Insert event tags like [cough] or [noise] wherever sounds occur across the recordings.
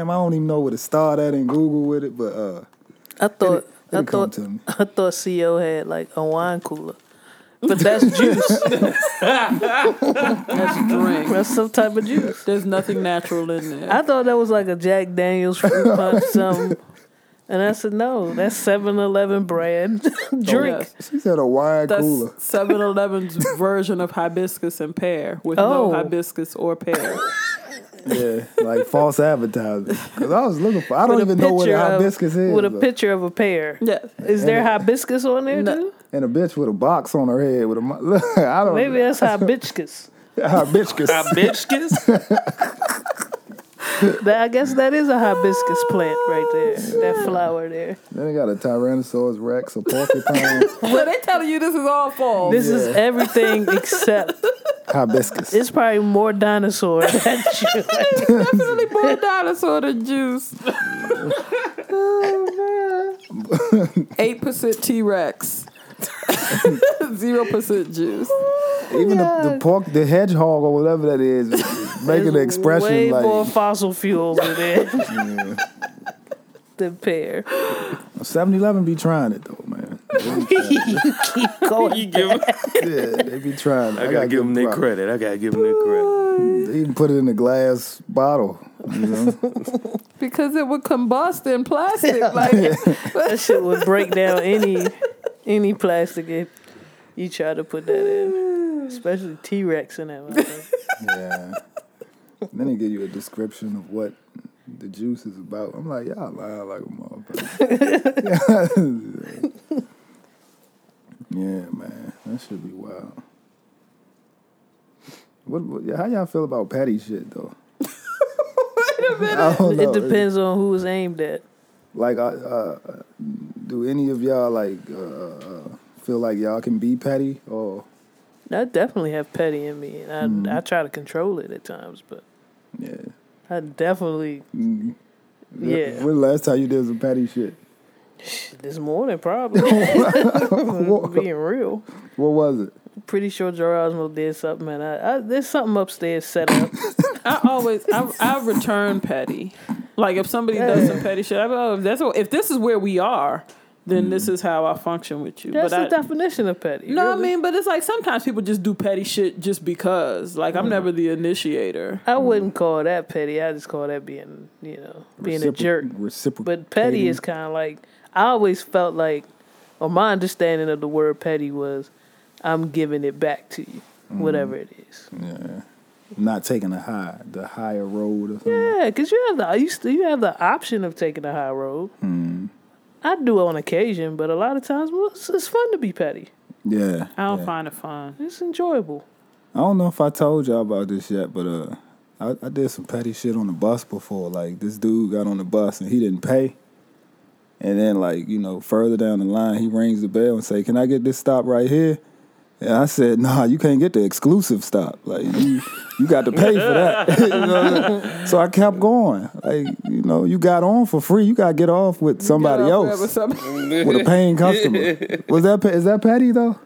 I don't even know where to start at in Google with it, but uh, I thought I it'll come thought to me. [laughs] I thought CO had like a wine cooler, but that's [laughs] juice. That's drink. that's some type of juice. There's nothing natural in there. I thought that was like a Jack Daniels fruit punch [laughs] something. And I said, no, that's 7 Eleven brand drink. Yes. She said a wine cooler. 7 Eleven's version of hibiscus and pear with Oh. no hibiscus or pear. Yeah, like false advertising. Because I was looking for. I don't even know what a picture of- hibiscus is. With a but- picture of a pear. Yes. Is there hibiscus on there No. too? and a bitch with a box on her head with a. mo- [laughs] I don't. Maybe that's [laughs] hibiscus. hibiscus. Hibiscus? [laughs] That, I guess that is a hibiscus plant right there. That flower there. Then they got a Tyrannosaurus Rex, a porcupine, [laughs] So they telling you this is all false. This is everything [laughs] except hibiscus. it's probably more dinosaur than [laughs] you. definitely more dinosaur than juice. Eight percent T Rex. [laughs] Zero percent juice. Even the, the pork, the hedgehog or whatever that is, [laughs] making the expression Way like more fossil fuels in there [laughs] than pear. 7-Eleven be trying it though, man. They be trying it. you keep going. You give 'em- yeah, they be trying. it. I gotta give them their props. credit. I gotta give them their credit. They even put it in a glass bottle. You know? Because it would combust in plastic. Like That shit would break down any any plastic if you try to put that in. Especially T Rex in that yeah. Then they give you a description of what the juice is about. I'm like, y'all lie like a motherfucker. [laughs] yeah, man, that should be wild. What, what? How y'all feel about patty shit though? [laughs] I don't know. It depends on who it's aimed at. Like, uh, uh, do any of y'all like uh, uh, feel like y'all can be petty or? I definitely have petty in me, and I Mm-hmm. I try to control it at times, but Yeah. I definitely Mm. Yeah. When the last time you did some petty shit? this morning probably [laughs] [laughs] being real. What was it? Pretty sure Joe Gerasmo did something, and I, I there's something upstairs set up. [laughs] I always I, I return petty. Like if somebody does some petty shit, I be, oh, if that's what, if this is where we are, then this mm. is how I function with you. That's but the I, definition of petty. no, I mean, but it's like sometimes people just do petty shit just because. Like I'm mm. never the initiator. I wouldn't call that petty. I just call that being, you know, being a jerk. Reciprocal. But petty is kind of like I always felt like, or my understanding of the word petty was, I'm giving it back to you, whatever mm. it is. Yeah. Not taking the high, the higher road or something. Yeah, because you have the I used to you have the option of taking the high road. I do on occasion, but a lot of times well, it's, it's fun to be petty. Yeah. I don't yeah. find it fun. It's enjoyable. I don't know if I told y'all about this yet, but uh, I, I did some petty shit on the bus before. Like this dude got on the bus and he didn't pay, and then like you know further down the line he rings the bell and say, "Can I get this stop right here?" And I said, "Nah, you can't get the exclusive stop. Like you, you got to pay for that." [laughs] You know? So I kept going. Like you know, you got on for free. You got to get off with somebody off else with somebody- [laughs] with a paying customer. Was that pe- that petty though?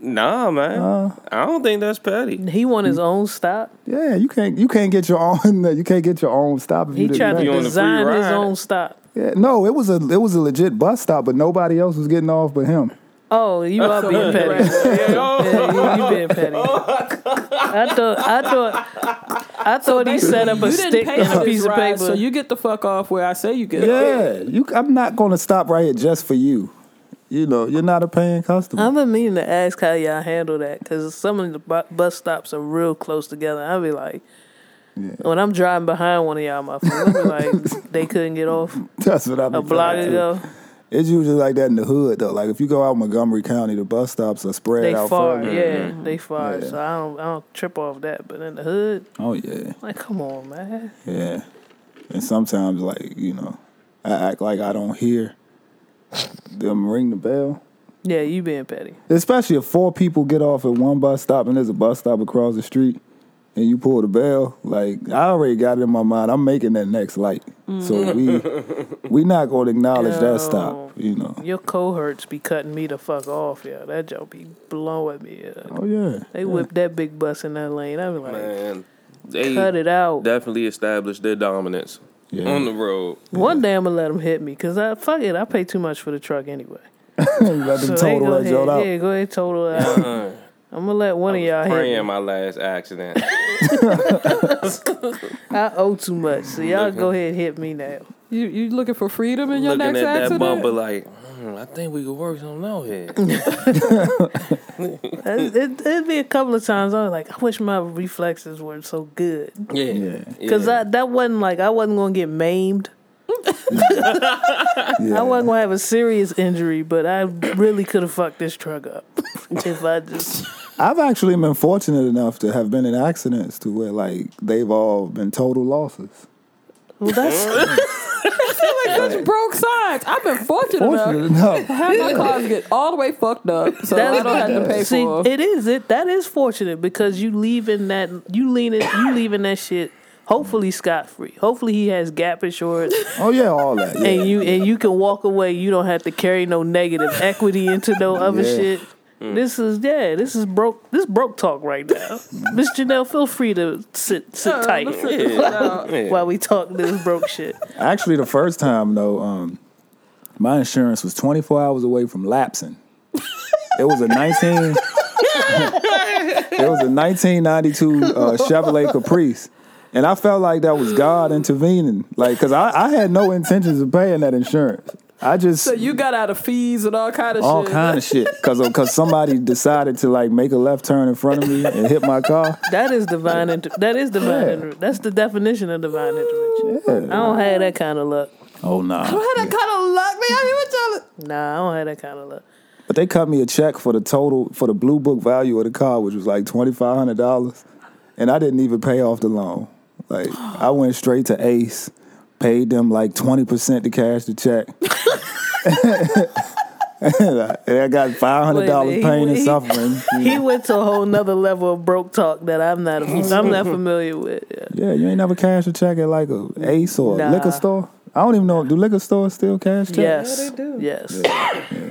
Nah, man. Uh. I don't think that's petty. He won his own stop. Yeah, you can't you can't get your own [laughs] you can't get your own stop if He you didn't tried to pay. You on the free design his own stop. Yeah, no, it was a it was a legit bus stop, but nobody else was getting off but him. Oh, you are [laughs] being petty. [laughs] Yeah, you, you being petty. Oh, I thought I thought I thought he set up a stick and a piece of ride, paper. so you get the fuck off where I say you get. Off. Yeah, you. I'm not going to stop right here just for you. You know, you're not a paying customer. I've been meaning to ask how y'all handle that because some of the bus stops are real close together. I'll be like, when I'm driving behind one of y'all motherfuckers, I'll be like, [laughs] they couldn't get off That's what I'm. a block ago. It's usually like that in the hood though. Like if you go out Montgomery County, the bus stops are spread They out far, further. yeah, mm-hmm. they far. Yeah. So I don't, I don't trip off that. But in the hood, Oh yeah, like, come on, man. yeah. And sometimes like you know, I act like I don't hear them ring the bell. Yeah, you being petty. Especially if four people get off at one bus stop and there's a bus stop across the street and you pull the bell, like I already got it in my mind, I'm making that next light. So mm. we we not gonna acknowledge that stop, you know. Your cohorts be cutting me the fuck off, yeah. That joke be blowing me. up. Oh yeah. They whip that big bus in that lane. I be like, Man, they cut it out. definitely established their dominance. Yeah. on the road. One day I'm gonna let them hit me because I fuck it. I pay too much for the truck anyway. [laughs] Let So them they total go that joint ahead, out. yeah, go ahead, total it out. [laughs] I'm gonna let one of y'all hit me. praying my last accident. [laughs] I owe too much, so y'all go ahead and hit me now. You you looking for freedom in your Looking next at that accident? bumper like, hmm, I think we could work something out here. [laughs] it, it, it'd be a couple of times I was like, I wish my reflexes were so good Yeah, Yeah. because yeah. that wasn't like I wasn't gonna get maimed. [laughs] Yeah. I wasn't gonna have a serious injury, but I really could have fucked this truck up [laughs] if I just. I've actually been fortunate enough to have been in accidents to where like they've all been total losses. Well, that's [laughs] That's broke signs. I've been fortunate, Fortunate enough enough. to have my cars get all the way fucked up, so That I don't have to pay for see, for. it is it that is fortunate because you leaving that you leaning you leaving that shit hopefully scot free. Hopefully he has gap insurance [laughs] Oh yeah, all that. Yeah. and you and you can walk away. You don't have to carry no negative [laughs] equity into no other Yeah. shit. This is yeah. This is broke. This broke talk right now. [laughs] Miss Janelle, feel free to sit sit Uh, tight let's figure this out. Yeah. while we talk this broke shit. Actually, the first time though, um, my insurance was 24 hours away from lapsing. It was a 19. it was a 1992 uh, Chevrolet Caprice, and I felt like that was God intervening, like because I, I had no intentions of paying that insurance. I just So you got out of fees and all kind of shit. all shit. kind of shit because because somebody decided to like make a left turn in front of me and hit my car. That is divine. Inter- that is divine. Yeah. Inter- that's the definition of divine intervention. Yeah. I don't have that kind of luck. Oh nah. I had that kind of luck, man. I hear what y'all. Nah, I don't have that kind of luck. But they cut me a check for the total for the blue book value of the car, which was like twenty five hundred dollars, and I didn't even pay off the loan. Like I went straight to Ace, paid them like twenty percent to cash the check, and [laughs] I, and I got five hundred dollars Wait a minute, pain he- and he- suffering. [laughs] He went to a whole nother level of broke talk that I'm not. [laughs] I'm not familiar with. Yeah. yeah, you ain't never cashed a check at like a Ace or a Nah. liquor store. I don't even know. Do liquor stores still cash checks? Yes, they do. yes.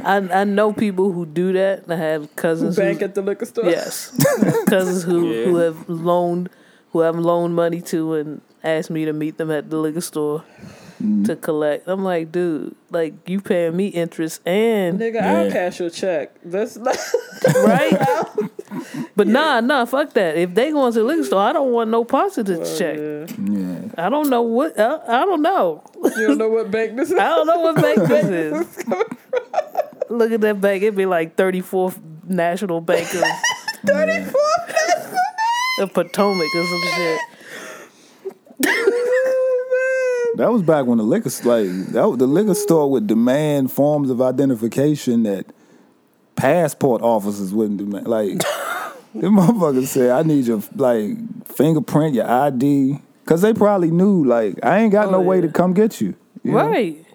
I I know people who do that. I have cousins. Bank who, at the liquor store. yes, cousins who Yeah. who have loaned who I've loaned money to and asked me to meet them at the liquor store to mm-hmm. collect. I'm like, dude, like you paying me interest and Nigga, I'll cash your check. That's [laughs] not. right. But nah, nah, fuck that. If they going to the liquor store, I don't want no parts of this check. Yeah. Yeah. I don't know what. I, I don't know. You don't know what bank this is. [laughs] I don't know what bank this is. Look at that bank. It'd be like 34th National Bank of, [laughs] Thirty four. Of Potomac or some shit. [laughs] That was back when the liquor like that was, the liquor store would demand forms of identification that passport officers wouldn't demand. Like [laughs] them motherfuckers said, I need your like fingerprint, your ID, because they probably knew like I ain't got Oh, no way to come get you. you know? Right.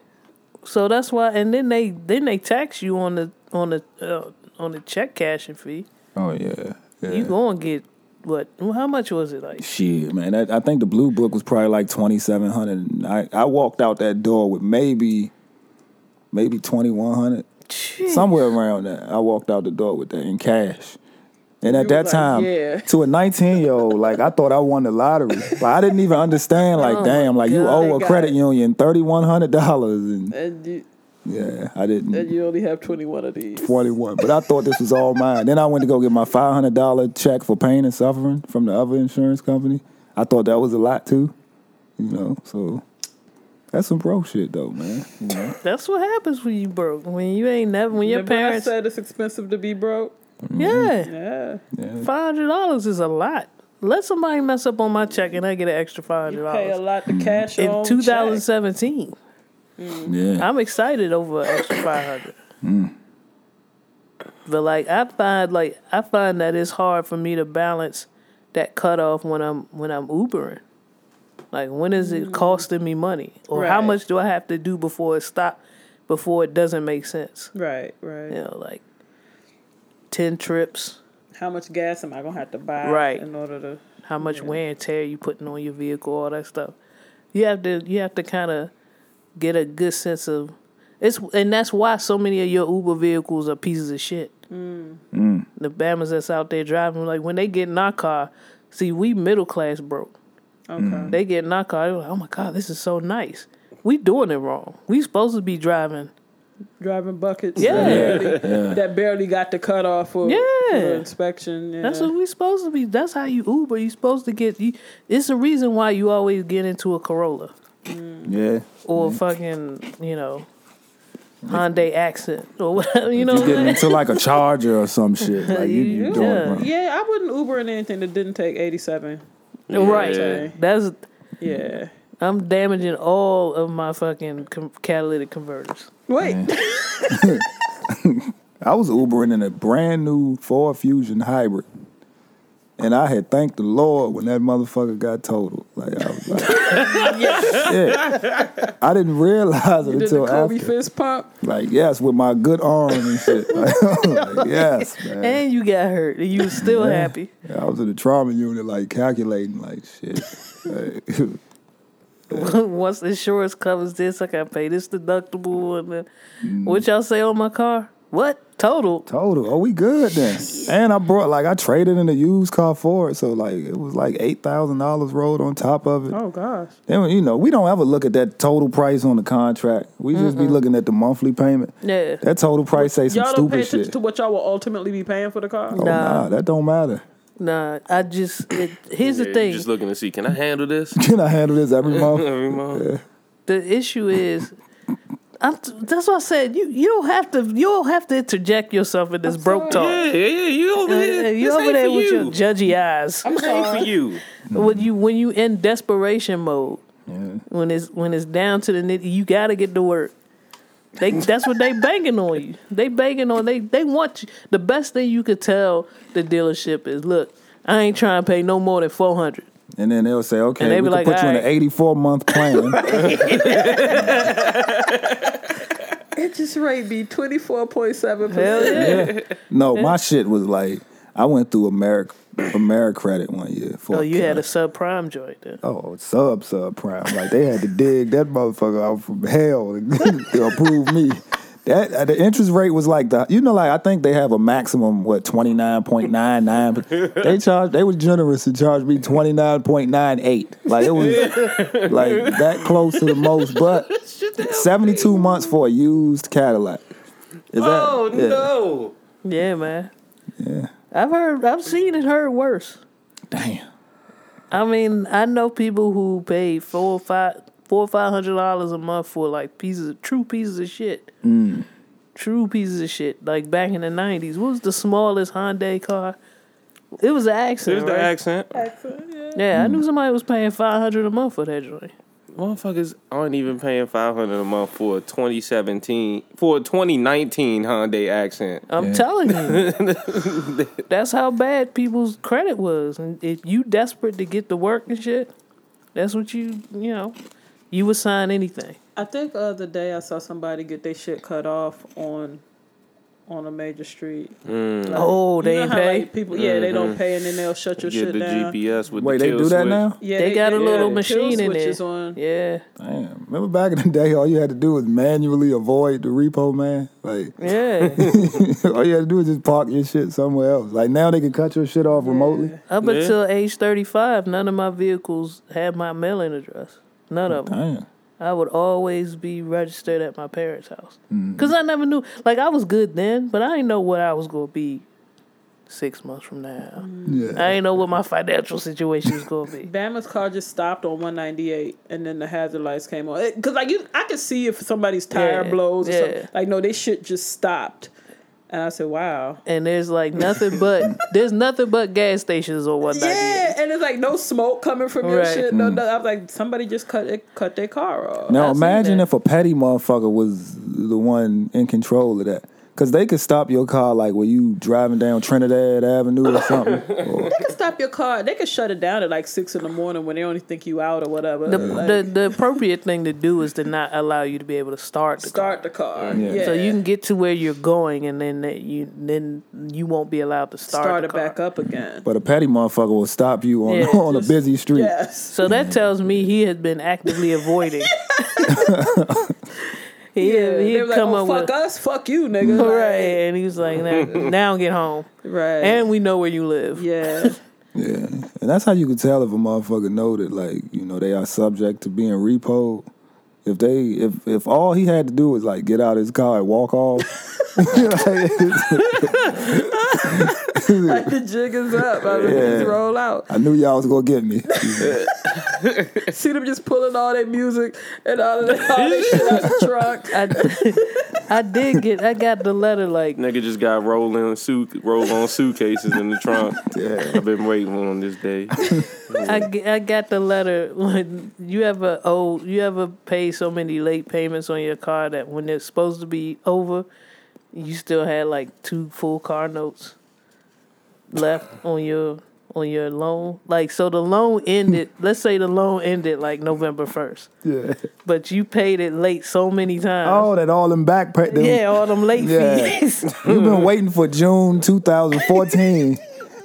So that's why, and then they then they tax you on the on the uh, on the check cashing fee. Oh yeah. yeah. You gonna get what? How much was it like? Shit, man. That, I think the blue book was probably like twenty seven hundred. I I walked out that door with maybe maybe twenty one hundred. somewhere around that. I walked out the door with that in cash. And at You that like, time, yeah. to a 19 year old, like I thought I won the lottery, but I didn't even understand. Like, Oh damn, like you owe a credit it. union thirty one hundred dollars, and And you, yeah, I didn't. and you only have twenty one of these. 41. But I [laughs] thought this was all mine. Then I went to go get my $500 check for pain and suffering from the other insurance company. I thought that was a lot too, you know. So that's some bro shit though, man. You know? [laughs] That's what happens when you broke. When you ain't never. When your Remember I parents. said it's expensive to be broke. Mm-hmm. Yeah. Yeah. Yeah. Five hundred dollars is a lot. Let somebody mess up on my check and I get an extra five You hundred pay a lot to cash your In own 2017, Yeah. I'm excited over an extra five hundred. [coughs] Mm. But like I find like I find that it's hard for me to balance that cutoff when I'm when I'm Ubering. Like when is it costing me money, or how much do I have to do before it stop, before it doesn't make sense? Right, right. You know, like ten trips. How much gas am I gonna have to buy Right. in order to how much Yeah. wear and tear you putting on your vehicle, all that stuff. You have to you have to kind of get a good sense of it's, and that's why so many of your Uber vehicles are pieces of shit. Mm. The Bammers that's out there driving, like when they get in our car, see, we middle class broke. Okay. They get in our car. They're like, "Oh my god, this is so nice." We doing it wrong. We supposed to be driving. Driving buckets. Yeah. That barely, Yeah. that barely got the cutoff for, Yeah. for inspection. Yeah. That's what we supposed to be. That's how you Uber. You supposed to get. You, it's the reason why you always get into a Corolla Mm. Yeah. or fucking you know Hyundai Accent or whatever. You know. You what I'm getting into like a charger or some shit. Like you, you Yeah. it wrong. yeah, I wouldn't Uber in anything that didn't take 87. Right. Yeah. That's. Yeah. I'm damaging all of my fucking com- catalytic converters. Wait. [laughs] [laughs] I was Ubering in a brand new Ford Fusion hybrid. And I had thanked the Lord when that motherfucker got totaled. Like I was like, [laughs] yeah. I didn't realize it Did the until Kobe after. fist pump? Like yes, with my good arm and shit. [laughs] Like, like, [laughs] yes, man. And you got hurt, and you was still Yeah. happy. I was in the trauma unit, like calculating, like shit. Like, Once the insurance covers this, I gotta pay this deductible, and then Mm. what y'all say on my car? What total? Total. Oh, we good then. And I brought like I traded in a used car for it, so like it was like eight thousand dollars rolled on top of it. Oh, gosh. Then you know we don't ever look at that total price on the contract. We just be looking at the monthly payment. Yeah, That total price say some Y'all don't pay stupid attention shit. to what y'all will ultimately be paying for the car? oh, Nah. nah, that don't matter. nah. I just it, here's Yeah, the you thing. Just looking to see, can I handle this? [laughs] Can I handle this every [laughs] month? Every month. Yeah. the issue is. I'm, that's what I said you you don't have to you don't have to interject yourself in this broke talk. Yeah, yeah, yeah. You over there. Uh, there? you This over there with you. your judgy eyes. I'm This ain't for you. when you when you in desperation mode, Yeah. when it's when it's down to the nitty, you gotta get to work. They that's what they banking on you. They banking on they they want you. The best thing you could tell the dealership is, look, I ain't trying to pay no more than four hundred. And then they'll say, okay, we be can like, put you in an 84 month plan. [laughs] [laughs] Interest rate be 24.7%. Hell yeah! no, my shit was like I went through America Americredit one year. For Oh, you had a subprime joint then. Oh, sub sub prime. Like they had to dig that motherfucker out from hell to, [laughs] to approve me. That uh, the interest rate was like the you know like I think they have a maximum what twenty nine point nine nine, [laughs] they charged they were generous to charge me twenty nine point nine eight. Like it was [laughs] like that close to the most, but [laughs] seventy two months for a used Cadillac. Is that? Oh yeah. no! Yeah, man. Yeah. I've heard, I've seen and heard worse. Damn. I mean, I know people who pay four or five, four or five hundred dollars a month for like pieces, of, true pieces of shit. Mm. True pieces of shit. Like back in the nineties, what was the smallest Hyundai car? It was an accent, It was the right? accent. Yeah, I Mm. knew somebody was paying five hundred a month for that joint. Motherfuckers aren't even paying five hundred a month for a 2017 for a 2019 Hyundai accent. I'm Yeah. telling you, [laughs] that's how bad people's credit was. And if you desperate to get to work and shit, that's what you, you know, you would sign anything. I think the other day I saw somebody get their shit cut off on on a major street. Mm. Like, Oh, you they know ain't how, pay? like, people, yeah, they don't pay, and then they'll shut your Get shit the down. GPS with Wait, the they kill do that now? Yeah, They got a little kill machine in switches there. On. Yeah, Damn. Remember back in the day, all you had to do was manually avoid the repo man. Like yeah. [laughs] all you had to do was just park your shit somewhere else. Like now they can cut your shit off remotely. Up Yeah. until age 35, none of my vehicles had my mailing address. None of them. Damn. I would always be registered at my parents' house. Because I never knew. Like, I was good then, but I didn't know what I was going to be six months from now. Yeah. I didn't know what my financial situation was going to be. [laughs] Bama's car just stopped on 198, and then the hazard lights came on. Because like you, I could see if somebody's tire Yeah, blows or yeah. something. Like no, they shit just stopped, and I said, "Wow." And there's like nothing but, [laughs] there's nothing but gas stations or whatnot. Yeah, and it's like no smoke coming from your Right. shit. No, no, I was like, somebody just cut it, cut their car off. Now I seen imagine if a petty motherfucker was the one in control of that. Cause they could stop your car like when you driving down Trinidad Avenue or something. [laughs] Or, They could stop your car. They could shut it down at like six in the morning when they only think you out or whatever. The, Like, the the appropriate thing to do is to not allow you to be able to start the car. start the car. Yeah. Yeah. So you can get to where you're going, and then you then you won't be allowed to start, start the it car. back up again. but a petty motherfucker will stop you on Yeah, [laughs] on a busy street. Yes. So that tells me he has been actively avoiding. [laughs] he Yeah, had, he they had were like, come oh, up fuck with us, fuck you, nigga. [laughs] right, and he was like, now, [laughs] now get home, Right. and we know where you live. yeah. [laughs] Yeah, and that's how you can tell if a motherfucker know that, like, you know, they are subject to being repoed. If they, if if all he had to do was like get out his car and walk off, [laughs] like the [laughs] jig is up. I mean, Yeah. just roll out. I knew y'all was gonna get me. [laughs] See them just pulling all that music and all of that, all that shit out the truck. I, I did get. I got the letter like Nigga just got rolling suit roll on suitcases in the trunk. Yeah. I've been waiting on this day. I, I got the letter when you ever owe you ever pay so many late payments on your car that when it's supposed to be over, you still had like two full car notes left on your on your loan. Like so the loan ended [laughs] let's say the loan ended like November first. yeah. But you paid it late so many times. Oh, that all them back pay. Them, yeah, all them late Yeah. fees. [laughs] You've been [laughs] waiting for June 2014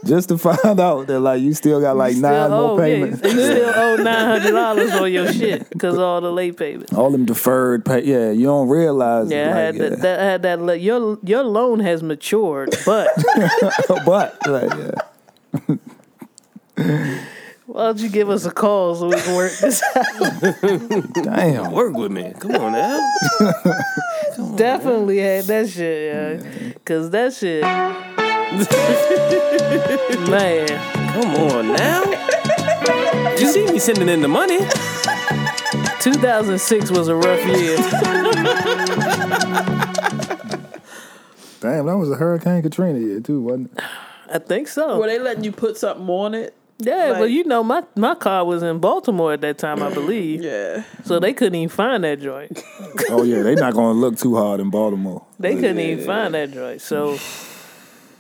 just to find out that like you still got like You nine still more owe, yeah, payments. you still owe [laughs] nine hundred dollars on your shit because all the late payments. All them deferred pay. Yeah, you don't realize. Yeah, I like, had that, that. I had that. le- Your your loan has matured, but [laughs] but like, yeah. why don't you give us a call so we can work this out? Damn. Work with me. Come on now. [laughs] Definitely had that shit, yeah. Cause that shit, [laughs] man. Come on now. You see me sending in the money. 2006 was a rough year. Damn, that was a Hurricane Katrina year too, wasn't it? I think so. Were they letting you put something on it? Yeah, but like- you know, my my car was in Baltimore at that time, I believe. Yeah. So they couldn't even find that joint. Oh yeah, they not gonna look too hard in Baltimore. They couldn't even find that joint. So,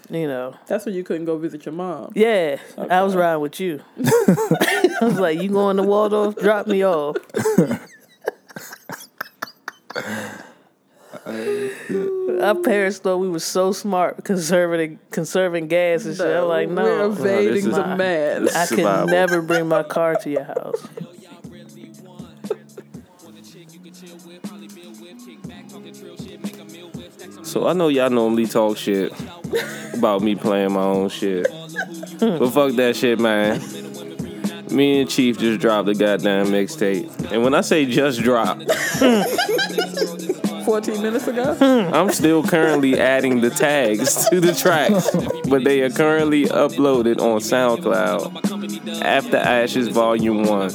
you know, That's when you couldn't go visit your mom. yeah, I was riding with you. [laughs] I was like, "You going to Waldorf? Drop me off." [laughs] Our parents thought we were so smart conserving conserving gas and shit. I'm like, We're no, evading this is- the man. I could never bring my car to your house. So I know y'all normally talk shit about me playing my own shit. But fuck that shit, man. Me and Chief just dropped a goddamn mixtape. And when I say just drop, [laughs] 14 minutes ago? [laughs] I'm still currently adding the tags [laughs] to the tracks, but they are currently uploaded on SoundCloud. After Ashes Volume 1,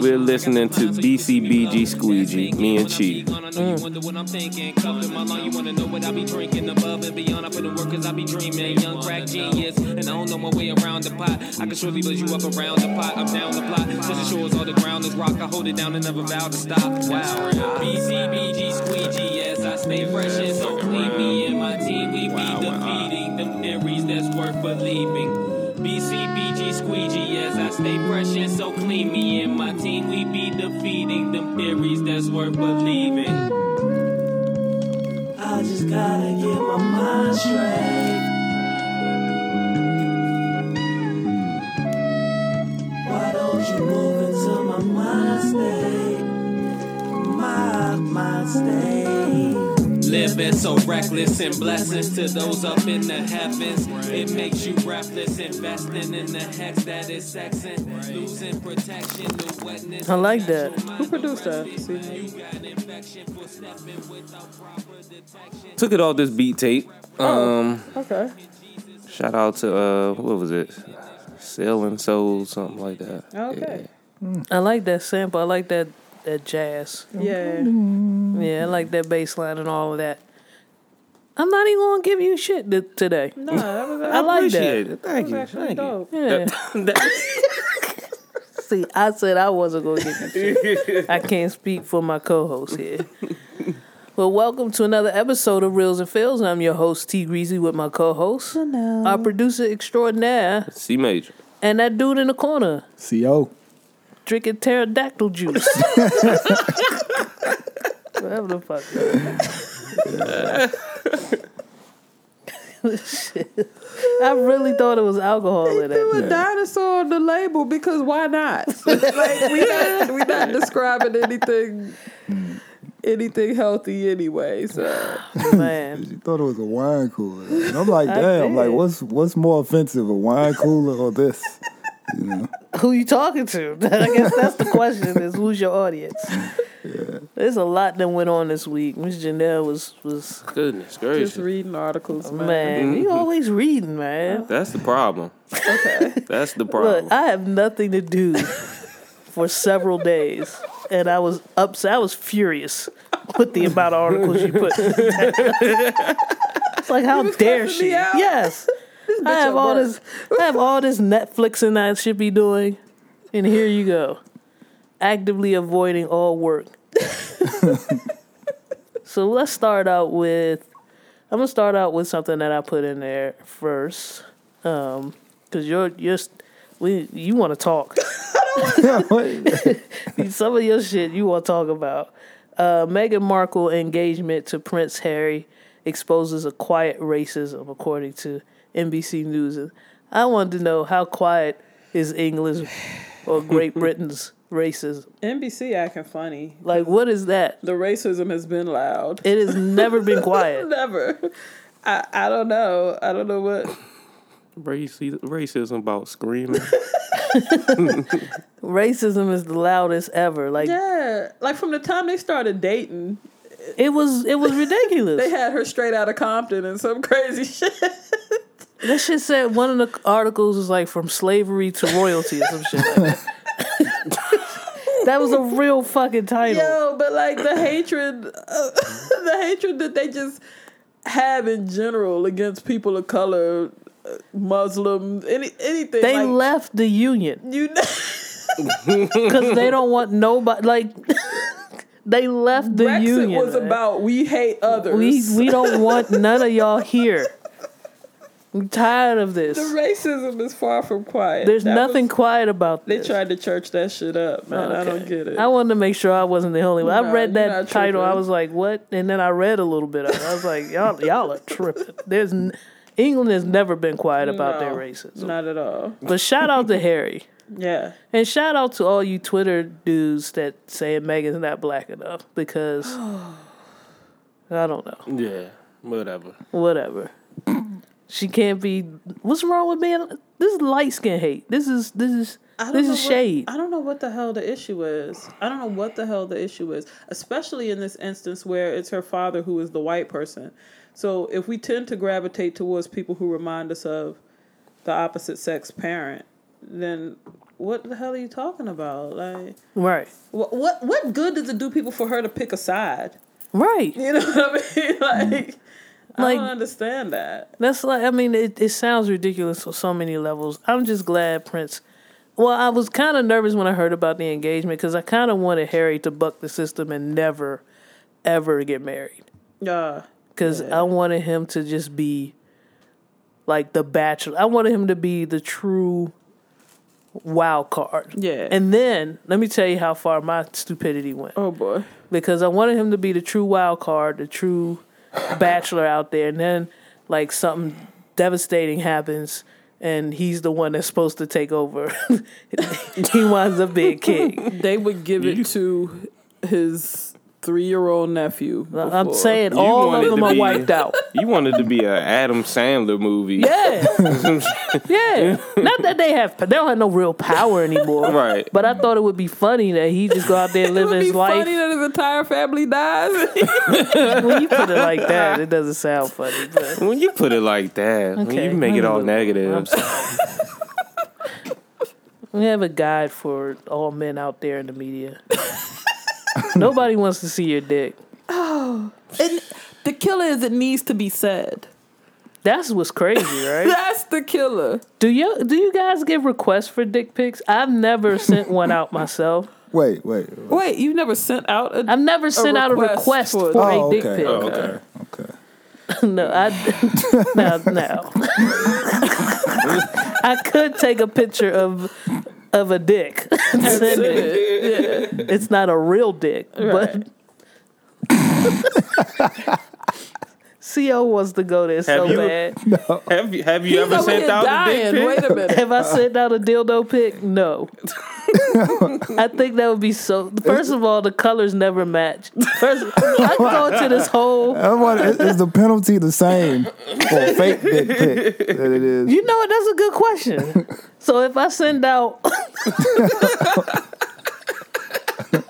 we're listening to BCBG Squeegee, me and Chief. Wonder what I'm mm. thinking. Cuffing my line, you wanna know what I be drinking above and beyond. I put in work cause I be dreaming. Young crack genius, and I don't know my way around the pot. I can surely you up around the pot. I'm down the plot. Such a shores all the ground is rock. I hold it down and never vow to stop. Wow. BCBG squeegee, yes, I stay fresh and so clean. Me and my team, we be defeating them theories that's worth believing. BCBG squeegee, yes, I stay fresh and so clean. Me and my team, we be defeating them theories that's worth believing. I just gotta get my mind straight. Why don't you move into my mind state? My mind state. Living so reckless and blessings to those up in the heavens. It makes you breathless, investing in the hex that is sexing, losing protection, the wetness. I like that. Who produced that? See, Got infection for stepping without proper detection. Took it off this beat tape. Um, Okay. shout out to uh, what was it? Selling Soul, something like that. Okay. I like that sample. I like that that jazz. Yeah. Yeah, I like that bass line and all of that. I'm not even gonna give you shit th- today. No, that was, I like that. it. Thank you. actually Thank you. Yeah. [laughs] [laughs] See, I said I wasn't gonna give you shit. [laughs] I can't speak for my co-host here. Well, welcome to another episode of Reels and Fills. I'm your host T Greasy with my co-host, our producer extraordinaire, C major. and that dude in the corner Co. drinking pterodactyl juice. [laughs] Whatever the fuck. Shit. [laughs] I really thought it was alcohol in There it. was dinosaur on the label because why not? [laughs] like we not we not describing anything anything healthy anyway. So [sighs] Man, You thought it was a wine cooler. And I'm like, I damn, like what's what's more offensive, a wine cooler or this? You know? who you talking to? [laughs] I guess that's the question: is who's your audience? There's a lot that went on this week. Miss Janelle was was Goodness gracious, just reading articles, man. man. You mm-hmm. always reading, man. That's the problem. Okay. That's the problem. Look, I have nothing to do for several days, and I was upset. I was furious with the amount of articles you put. [laughs] [laughs] it's like how dare she? Yes, I have all work. this. I have all this Netflixing I should be doing, and here you go, actively avoiding all work. [laughs] so let's start out with. I'm gonna start out with something that I put in there first, um, because you're you're we you want to talk. [laughs] [laughs] Some of your shit you want to talk about. Uh, Meghan Markle engagement to Prince Harry exposes a quiet racism, according to NBC News. I wanted to know how quiet is England's or Great [laughs] Britain's racism? NBC acting funny. Like, what is that? The racism has been loud. It has never been quiet. [laughs] Never. I, I don't know. I don't know what. Raci- racism about screaming. [laughs] Racism is the loudest ever. Like, Yeah, like from the time they started dating, it was it was ridiculous. they had her straight out of Compton and some crazy shit. That shit said one of the articles was like from slavery to royalty or some shit like that. [laughs] that was a real fucking title. Yo, but like the hatred, uh, [laughs] the hatred that they just have in general against people of color, uh, Muslims, any anything. they like, left the union you know, because [laughs] they don't want nobody. Like they left the union. Brexit union. was about we hate others. we we don't want none of y'all here. I'm tired of this. the racism is far from quiet. There's That nothing was- quiet about they tried to church that shit up, man. I don't get it. I wanted to make sure I wasn't the only one. I read that title. I was like, "What?" And then I read a little bit of it. I was like, "Y'all, y'all are tripping." There's n- England has never been quiet about their racism. Not at all. But shout out to [laughs] Harry, Yeah. and shout out to all you Twitter dudes that say Megan's not black enough because [sighs] I don't know, yeah, whatever. whatever. [clears throat] She can't be. What's wrong with being? This is light skin hate. This is this is this is what- shade. I don't know what the hell the issue is. I don't know what the hell the issue is, especially in this instance where it's her father who is the white person. So if we tend to gravitate towards people who remind us of the opposite sex parent, then what the hell are you talking about? Like, Right, what what what good does it do people for her to pick a side? right. You know what I mean? [laughs] Like, I Like- don't understand that. That's like I mean it, it sounds ridiculous on so many levels. I'm just glad Prince. Well, I was kind of nervous when I heard about the engagement because I kind of wanted Harry to buck the system and never, ever get married. Yeah. Because Yeah. I wanted him to just be like the bachelor. I wanted him to be the true wild card. Yeah. And then let me tell you how far my stupidity went oh boy. because I wanted him to be the true wild card, the true bachelor out there, and then like something devastating happens, and he's the one that's supposed to take over. [laughs] he winds up being king. They would give it to his three year old nephew. I'm saying You all of them are be- wiped out. You wanted to be a Adam Sandler movie. Yeah, yeah. Not that they have they don't have no real power anymore, Right. But I thought it would be funny that he just go out there and live his life. Funny that his entire family dies. [laughs] When you put it like that, it doesn't sound funny. But When you put it like that, when you make it all negative. We have a guide for all men out there in the media. [laughs] Nobody wants to see your dick. Oh, and the killer is it needs to be said. That's what's crazy, [laughs] right? That's the killer. do you do you guys get requests for dick pics? I've never sent one out myself. Wait, wait. Wait, you never sent out a I've never sent out a request request for- for, Oh, a dick okay. pic. Oh, okay. Okay. [laughs] No, I [laughs] no no. I could take a picture of of a dick. [laughs] and send it. It's not a real dick, but Co wants to go there so you- bad. [laughs] Have you have you He's ever sent here out a dying. dick pic? Wait a minute. Have I [laughs] sent out a dildo pic? No. [laughs] I think that would be so. First of all, the colors never match. First, I go into this whole. I is- is the penalty the same for a fake dick pic that it is? You know what? That's a good question. So if I send out,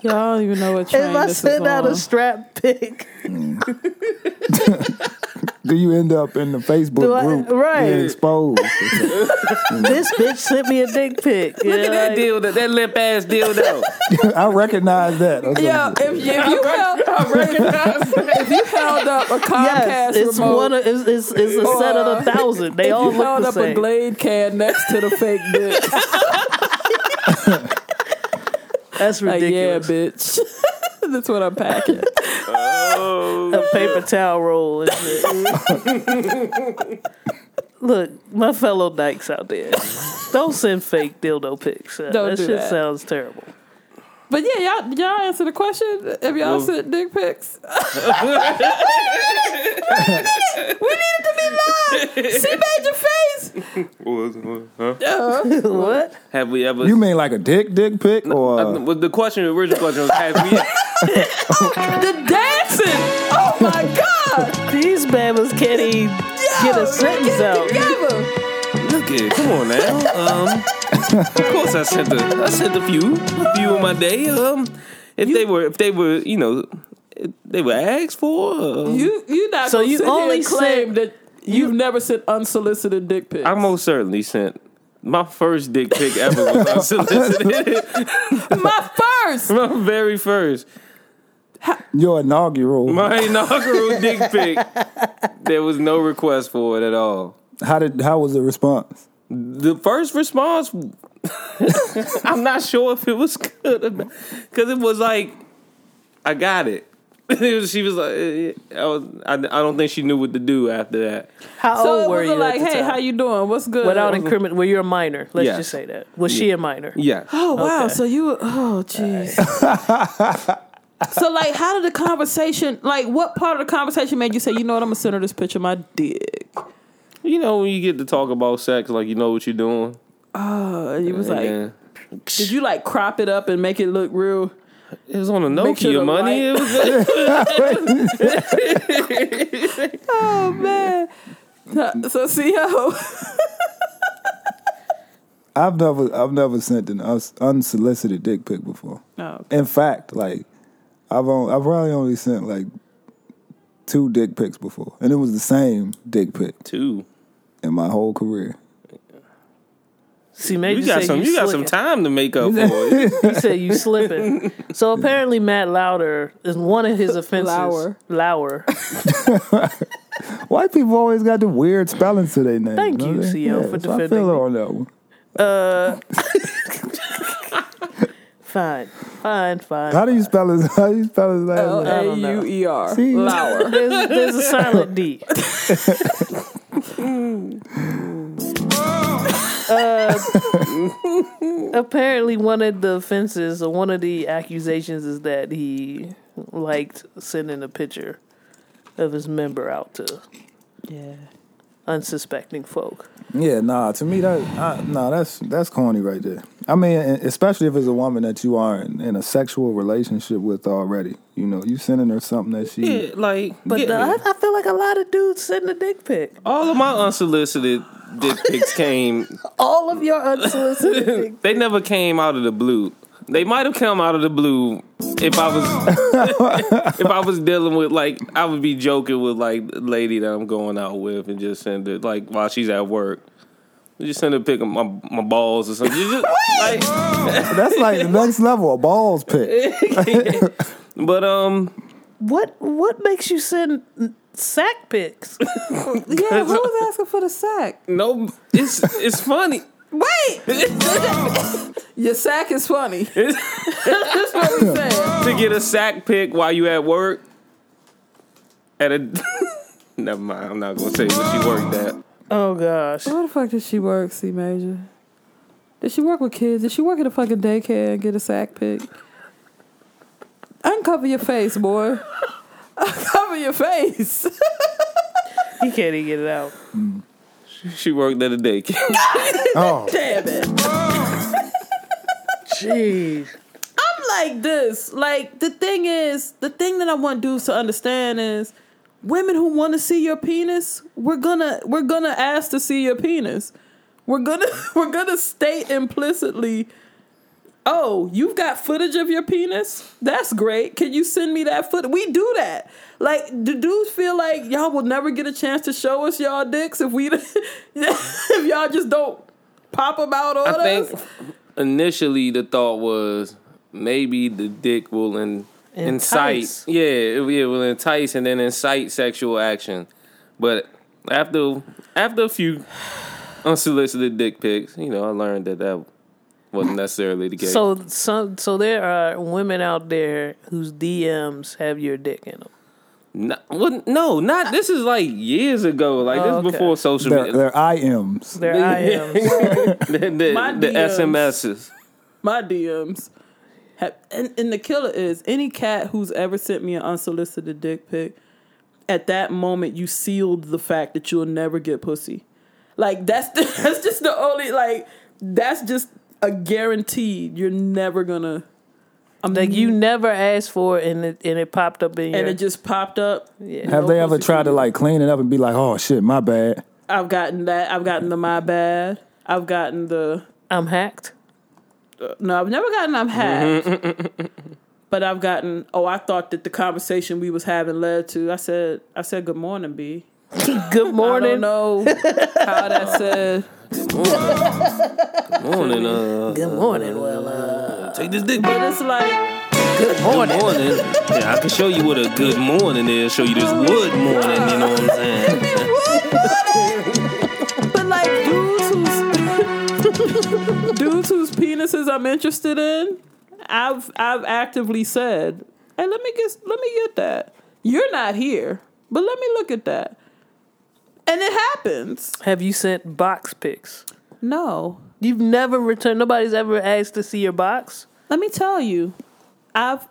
Y'all don't even know what train if I this send is out on. a strap pic, [laughs] Do you end up in the Facebook I- group right. being exposed? [laughs] this bitch sent me a dick pic. Look at that deal, that, that limp ass dildo. [laughs] I recognize that. That's Yeah, what- if, if you held, if you held up a Comcast Yes, it's remote, one. Of, it's, it's, it's a set of a thousand. They all you look held the up a same. Glade can next to the fake dick. That's like, yeah, bitch. [laughs] That's what I'm packing. a paper towel roll and shit. Look, my fellow dykes out there, don't send fake dildo pics. Uh, Don't that do shit that. sounds terrible. But yeah, y'all y'all answer the question. Have y'all Well- sent dick pics? [laughs] we need it to be live. C Major face. What? Huh? Uh, [laughs] what? Have we ever? you mean like a dick dick pic or? Uh, well, the question, the original question was, have we? [laughs] the dancing. Oh my god. These babbas can't even get a sentence out. together. Look at, come on now. Um, of course I sent a, I sent a few, a few in my day. Um, if they were, if they were, you know, they were asked for. Uh, You you not So gonna you only claim that you've never sent unsolicited dick pics. I most certainly sent. My first dick pic ever was [laughs] unsolicited. [laughs] my first. [laughs] my very first. Your inaugural. My inaugural dick pic. There was no request for it at all. How did? How was the response? The first response, [laughs] I'm not sure if it was good because it was like, I got it. [laughs] It she was like, I, was, I, I don't think she knew what to do after that. How So old were you like, at the hey, time? how you doing? What's good? Without incriminate, well, you're a minor. Let's Yes. just say that. Was she a minor? Yeah. Oh wow! Okay. So you were- oh jeez. so like, how did the conversation? Like, what part of the conversation made you say, you know what? I'm gonna send her this picture of my dick. You know, when you get to talk about sex, like you know what you're doing. Uh, and you was like, Yeah. did you like crop it up and make it look real? It was on a Nokia sure money. light- It was, [laughs] Oh man. So CO. I've never, I've never sent an unsolicited dick pic before. No. In fact, like I've only, I've probably only sent like two dick pics before, and it was the same dick pic two. in my whole career. See, maybe You got some. You got some time to make up for it. [laughs] He said you slipping. So apparently, Matt Lauder is one of his offenses. Lauer. Lauer. [laughs] White people always got the weird spellings to their names. Thank don't you, they? CO, for so I feel me. her on that one. Uh, [laughs] Fine, fine, fine. How do you spell his? How do you spell his last L name? A don't know. U E R. See? Lauer. There's, there's a silent D. [laughs] uh, apparently, one of the offenses or one of the accusations is that he liked sending a picture of his member out to Yeah. unsuspecting folk. Yeah, nah. To me, that I, nah, that's that's corny right there. I mean, especially if it's a woman that you are in, in a sexual relationship with already. You know, you sending her something that she. Yeah, like But yeah. uh, I, I feel like a lot of dudes send a dick pic. all of my unsolicited dick pics came. [laughs] All of your unsolicited [laughs] dick They never came out of the blue. They might have come out of the blue if I was [laughs] if I was dealing with like I would be joking with like the lady that I'm going out with and just send it like while she's at work. You just send a pic of my my balls or something. You just, [laughs] like, [laughs] That's like the next level, a balls pick. [laughs] but um, What what makes you send sack pics? Yeah, who was asking for the sack? no, it's it's funny. Wait! Your sack is funny. That's what we saying. to get a sack pic while you at work. At a never mind. I'm not gonna say what she worked at. Oh gosh. Where the fuck did she work, C Major? Did she work with kids? Did she work at a fucking daycare and get a sack pick? Uncover your face, boy. [laughs] Uncover your face. He can't even get it out. Mm. She worked at a daycare. [laughs] Oh, Damn it. [laughs] Jeez. I'm like this. Like the thing is, the thing that I want dudes to understand is women who want to see your penis, we're gonna we're gonna ask to see your penis. We're gonna [laughs] we're gonna state implicitly, oh, you've got footage of your penis? That's great. Can you send me that foot? We do that. Like, do dudes feel like y'all will never get a chance to show us y'all dicks if we [laughs] if y'all just don't pop them out on I think us? initially the thought was maybe the dick will in, Entice. incite. Yeah, it, it will entice and then incite sexual action. But after after a few unsolicited dick pics, you know, I learned that that wasn't necessarily the case. So some so there are women out there whose DMs have your dick in them. no, well, no, not this is like years ago. Like Oh, this okay. is before social they're, media. they're IMs. Their [laughs] IMs. [laughs] the the, My the DMs. SMSs. my DMs. Have, and, and the killer is any cat who's ever sent me an unsolicited dick pic. At that moment, you sealed the fact that you'll never get pussy. Like that's the, [laughs] that's just the only like that's just a guaranteed. You're never gonna. I'm like you never asked for it and it and it popped up in your and it just popped up. yeah. Have No they ever tried to like clean it up and be like, oh shit, my bad? I've gotten that. I've gotten the my bad. I've gotten the I'm hacked. No, I've never gotten I'm hacked. but I've gotten oh, I thought that the conversation we was having led to I said I said good morning, B. [laughs] Good I don't morning. know how that [laughs] said Good Morning, uh, Good morning. Well, uh, take this dick. but it's like good morning. Good morning. Yeah, I can show you what a good morning is. Show you this wood morning. You know what I'm saying? [laughs] dudes whose penises I'm interested in, I've I've actively said, Hey, let me get let me get that. You're not here, but let me look at that. And it happens. Have you sent box pics? No. You've never returned. Nobody's ever asked to see your box. Let me tell you, I've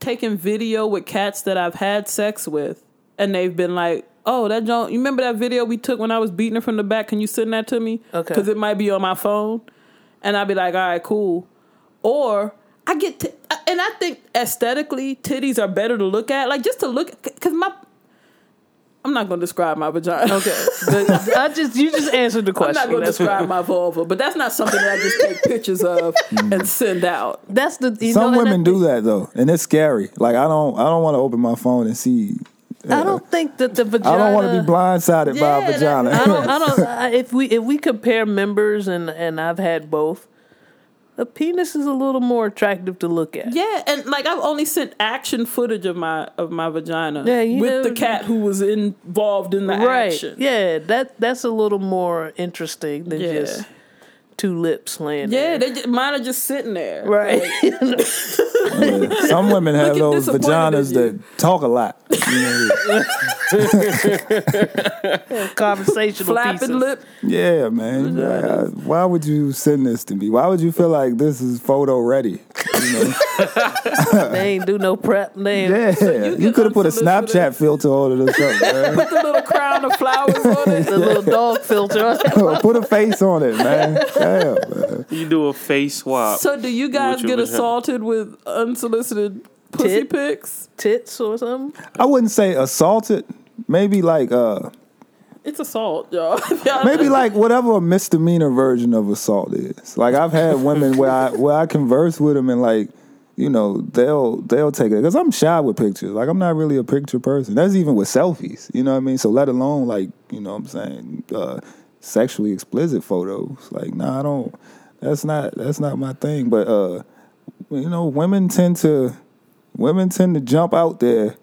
taken video with cats that I've had sex with, and they've been like, "Oh, that John, you remember that video we took when I was beating her from the back? Can you send that to me? Okay. because it might be on my phone." And I'd be like, "All right, cool." Or I get, t- and I think aesthetically, titties are better to look at, like just to look, because my. I'm not going to describe my vagina. Okay. [laughs] But I just you just answered the question. I'm not going to describe my vulva, but that's not something that I just take pictures of mm. and send out. that's the you Some know, women I, do that though, and it's scary. Like I don't, I don't want to open my phone and see. I don't think that the vagina. I don't want to be blindsided by Yeah, a that- vagina. I don't. I [laughs] don't. I, if we if we compare members and and I've had both, a penis is a little more attractive to look at. Yeah, and like I've only sent action footage of my of my vagina Yeah, you with know- the cat who was involved in the Right. action. Yeah. That that's a little more interesting than Yeah. just two lips laying Yeah, there. they just, mine are just sitting there. Right. [laughs] Yeah. Some women have those vaginas that talk a lot. You [laughs] know, [laughs] [laughs] Conversational Flapping pieces. lip. yeah, man. Like, I- why would you send this to me? Why would you feel like this is photo ready? You know? [laughs] They ain't do no prep. They ain't, Yeah, you, get could have put a Snapchat filter on it or something. [laughs] man. Put the little crown of flowers on it. the little dog filter. put a face on it, man. Damn, man. You do a face swap. So do you guys get vagina. assaulted with unsolicited pussy Tit? pics? Tits or something. I wouldn't say assaulted. Maybe like uh, It's assault, y'all. [laughs] Maybe like whatever a misdemeanor version of assault is. Like I've had women where I where I converse with them and like you know they'll they'll take it because I'm shy with pictures. Like I'm not really a picture person. That's even with selfies. You know what I mean? So let alone like you know what I'm saying uh, sexually explicit photos. Like nah, I don't. That's not that's not my thing. But uh, you know women tend to women tend to jump out there.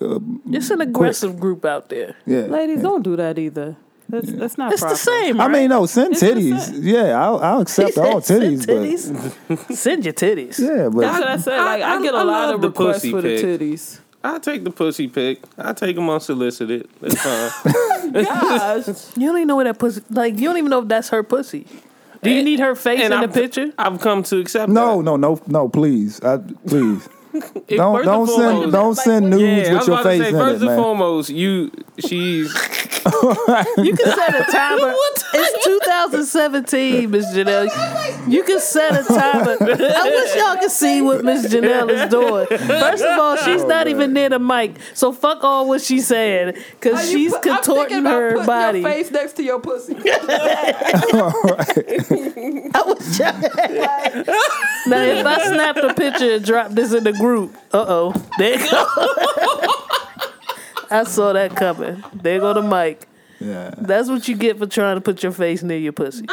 Um, it's an aggressive group out there. Yeah, Ladies, yeah. don't do that either. That's, that's not It's proper. the same. I right? mean, no, send It's titties. Yeah, I'll, I'll accept He all titties, "Send but. [laughs] Send your titties. yeah, but That's what I said. Like I, I- get a I lot of the requests pussy for the titties. I take the pussy pic. I take them unsolicited. That's fine. [laughs] Gosh, You don't even know where that pussy. Like you don't even know if that's her pussy. Do you need her face in the I've- picture? I've come to accept no, that. no, no, no, please, I, please, If- don't don't and send foremost- don't send Yeah, nudes I with your about to face say, in first it, and man. foremost, you she's [laughs] [laughs] [laughs] You can set a timer. it's 2017, Miss Janelle. You can set a timer. I wish y'all could see what Miss Janelle is doing. First of all, she's oh, not even near the mic, so fuck all what she's saying because Are you she's put- I'm thinking contorting about her body. Your face next to your pussy. I was trying. now, if I snap the picture and drop this in the group, uh oh, there you go. I saw that coming. There go the mic. Yeah. That's what you get for trying to put your face near your pussy.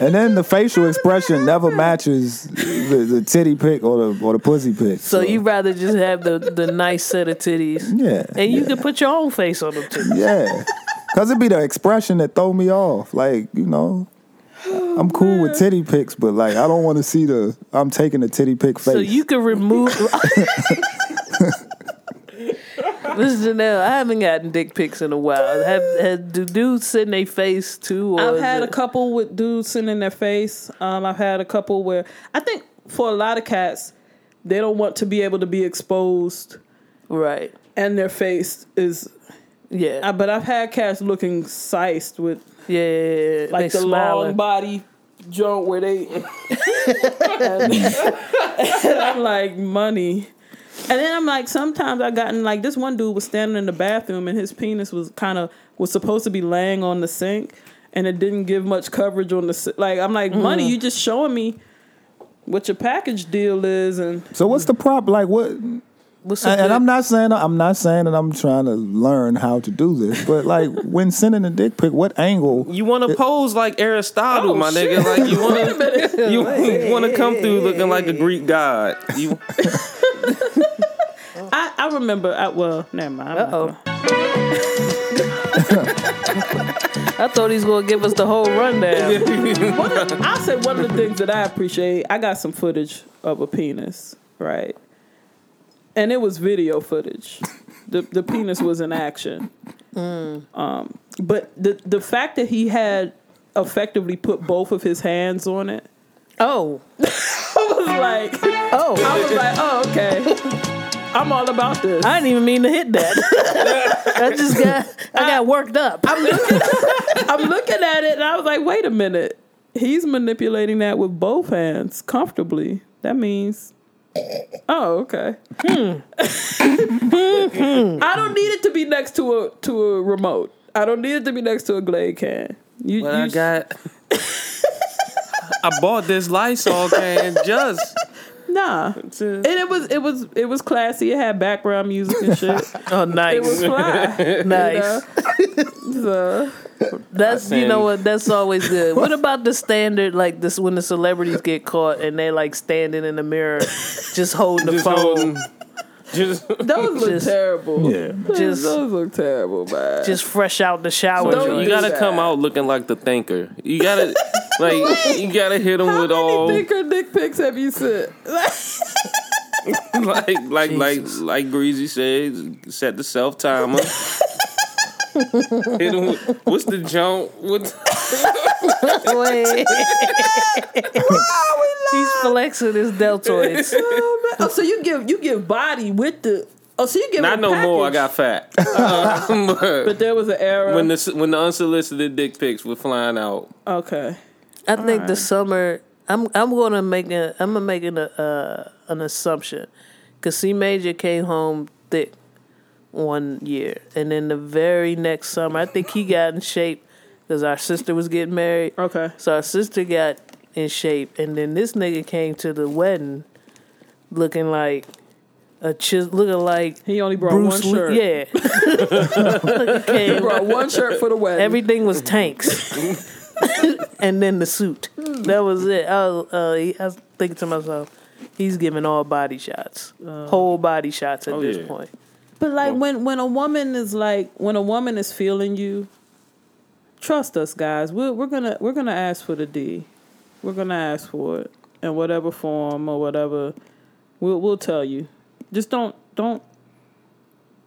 And then the facial expression never matches the, the titty pic or the or the pussy pic. So you rather just have the, the nice set of titties, yeah, and you yeah, can put your own face on them titties. yeah, cause it'd be the expression that throw me off. Like you know, I'm cool with titty pics, but like I don't want to see the I'm taking the titty pic face. So you can remove. [laughs] Miss Janelle, I haven't gotten dick pics in a while. Have, have do dudes send their face too? Or I've is had a couple with dudes sitting in their face. Um, I've had a couple where I think for a lot of cats, they don't want to be able to be exposed, right. and their face is. Yeah, Uh, but I've had cats looking sized with yeah, yeah, yeah. like They the smiling. long body joint where they. and, [laughs] [laughs] and I'm like money. And then I'm like, sometimes I gotten like this one dude was standing in the bathroom and his penis was kind of was supposed to be laying on the sink, and it didn't give much coverage on the like. I'm like, money, Mm. you just showing me what your package deal is, and so what's the prop? Like what? What's a And, and I'm not saying I'm not saying that I'm trying to learn how to do this, but like [laughs] when sending a dick pic, what angle? You want to pose like Aristotle, Oh, my shit. nigga. Like you [laughs] want to, [laughs] you want to come through looking like a Greek god. You, I, I remember. I, well, never mind. I'm Uh-oh. I thought he's gonna give us the whole rundown. I'll say one of the things that I appreciate. I got some footage of a penis, right? And it was video footage. The the penis was in action. Um, but the the fact that he had effectively put both of his hands on it, Oh, [laughs] I was like, oh! I was like, oh okay. I'm all about this. I didn't even mean to hit that. [laughs] I just got I got worked up. I'm looking, I'm looking at it and I was like, wait a minute. He's manipulating that with both hands comfortably. That means Oh, okay. Hmm. [laughs] I don't need it to be next to a to a remote. I don't need it to be next to a Glade can. You, but you I got. [laughs] I bought this Lysol can just nah. to. And it was it was it was classy. It had background music and shit. [laughs] Oh, It was [laughs] nice, fly. nice. You know? So, That's you know what. That's always good. What about the standard like this when the celebrities get caught and they like standing in the mirror, just holding the Just phone, holding, just [laughs] those look Just- terrible. Yeah. Those- Just- those look terrible, man. just fresh out the shower. Don't you gotta that. come out looking like the thinker. You gotta [laughs] like you gotta hit them How with many all thinker dick pics have you sent? [laughs] like like like Jesus. like Greasy said, set the self timer. hit 'em with, what's the jump? What Wait. [laughs] He's flexing his deltoids. [laughs] oh, man. oh, so you give you give body with the oh, so you give not a no more. I got fat. Uh, [laughs] but But there was an era. when the when the unsolicited dick pics were flying out, okay, I think the summer. I'm I'm gonna make a I'm gonna make an uh, an assumption, cause C Major came home thick one year, and then the very next summer, I think he got in shape, cause our sister was getting married. okay. So our sister got in shape, and then this nigga came to the wedding, looking like a chis- looking like He only brought Bruce one shirt. Lee. Yeah, [laughs] He brought one shirt for the wedding. everything was tanks, [laughs] and then the suit. That was it. I was, uh, I was thinking to myself, he's giving all body shots, whole body shots at Oh, this yeah. point. but like when when a woman is like when a woman is feeling you, trust us, guys. We're we're gonna we're gonna ask for the D. We're gonna ask for it in whatever form or whatever. We'll we'll tell you. Just don't don't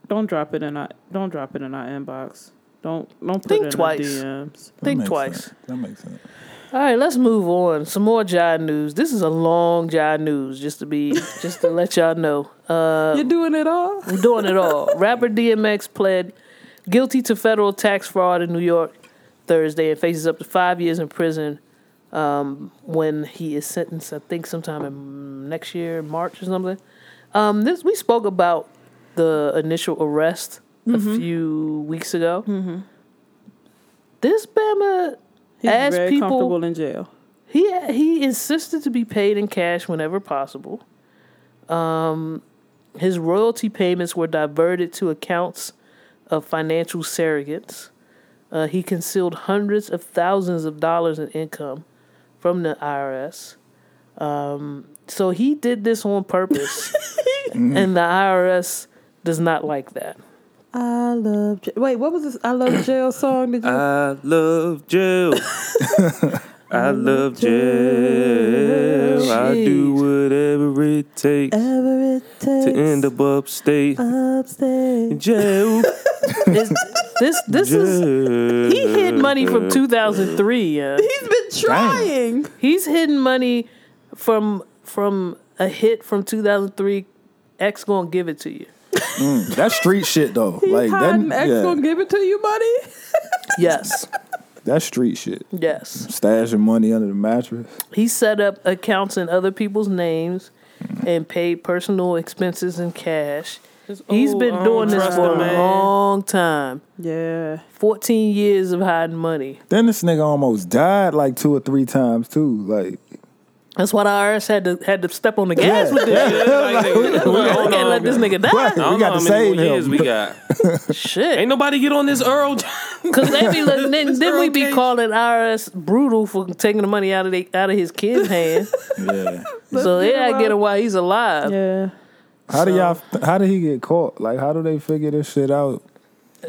don't drop it in our don't drop it in our inbox. Don't don't put Think it in twice. our DMs. That Think twice. sense. That makes sense. All right, let's move on. Some more Jive news. This is a long Jive news, just to be, just to let y'all know. Uh, You're doing it all. I'm doing it all. [laughs] Rapper DMX pled guilty to federal tax fraud in New York Thursday and faces up to five years in prison um, when he is sentenced. I think sometime in next year, March or something. Um, this we spoke about the initial arrest a few weeks ago. This Bama He's very people. comfortable in jail. He he insisted to be paid in cash whenever possible. Um, his royalty payments were diverted to accounts of financial surrogates. Uh, he concealed hundreds of thousands of dollars in income from the IRS. Um, so he did this on purpose, [laughs] and the IRS does not like that. I love. J- Wait, what was this? I love jail song? Did you? I love jail. [laughs] I love jail. I do whatever it takes Ever it takes to end up upstate upstate. jail. [laughs] This this, this is he hid money from 2003. Yeah. He's been trying. He's hidden money from from a hit from 2003. X gonna give it to you. Mm, that's street shit though. He's like hiding. that. X Yeah, gonna give it to you, buddy. [laughs] Yes, that's street shit. yes. Stashing money under the mattress. He set up accounts in other people's names and paid personal expenses in cash. He's been doing this for the a long time. Yeah. 14 years of hiding money. Then this nigga almost died like two or three times too. Like That's why the IRS had to had to step on the gas Yeah. with this. Yeah, like, nigga, We hold can't on, let this nigga die. Right. I don't We got know to how many save years him. we got. [laughs] Shit. Ain't nobody get on this Earl. Because [laughs] they be [laughs] like, then, then we be calling IRS brutal for taking the money out of they, out of his kid's hand. yeah. so they gotta get him while he's alive. Yeah. How do y'all? How did he get caught? Like how do they figure this shit out?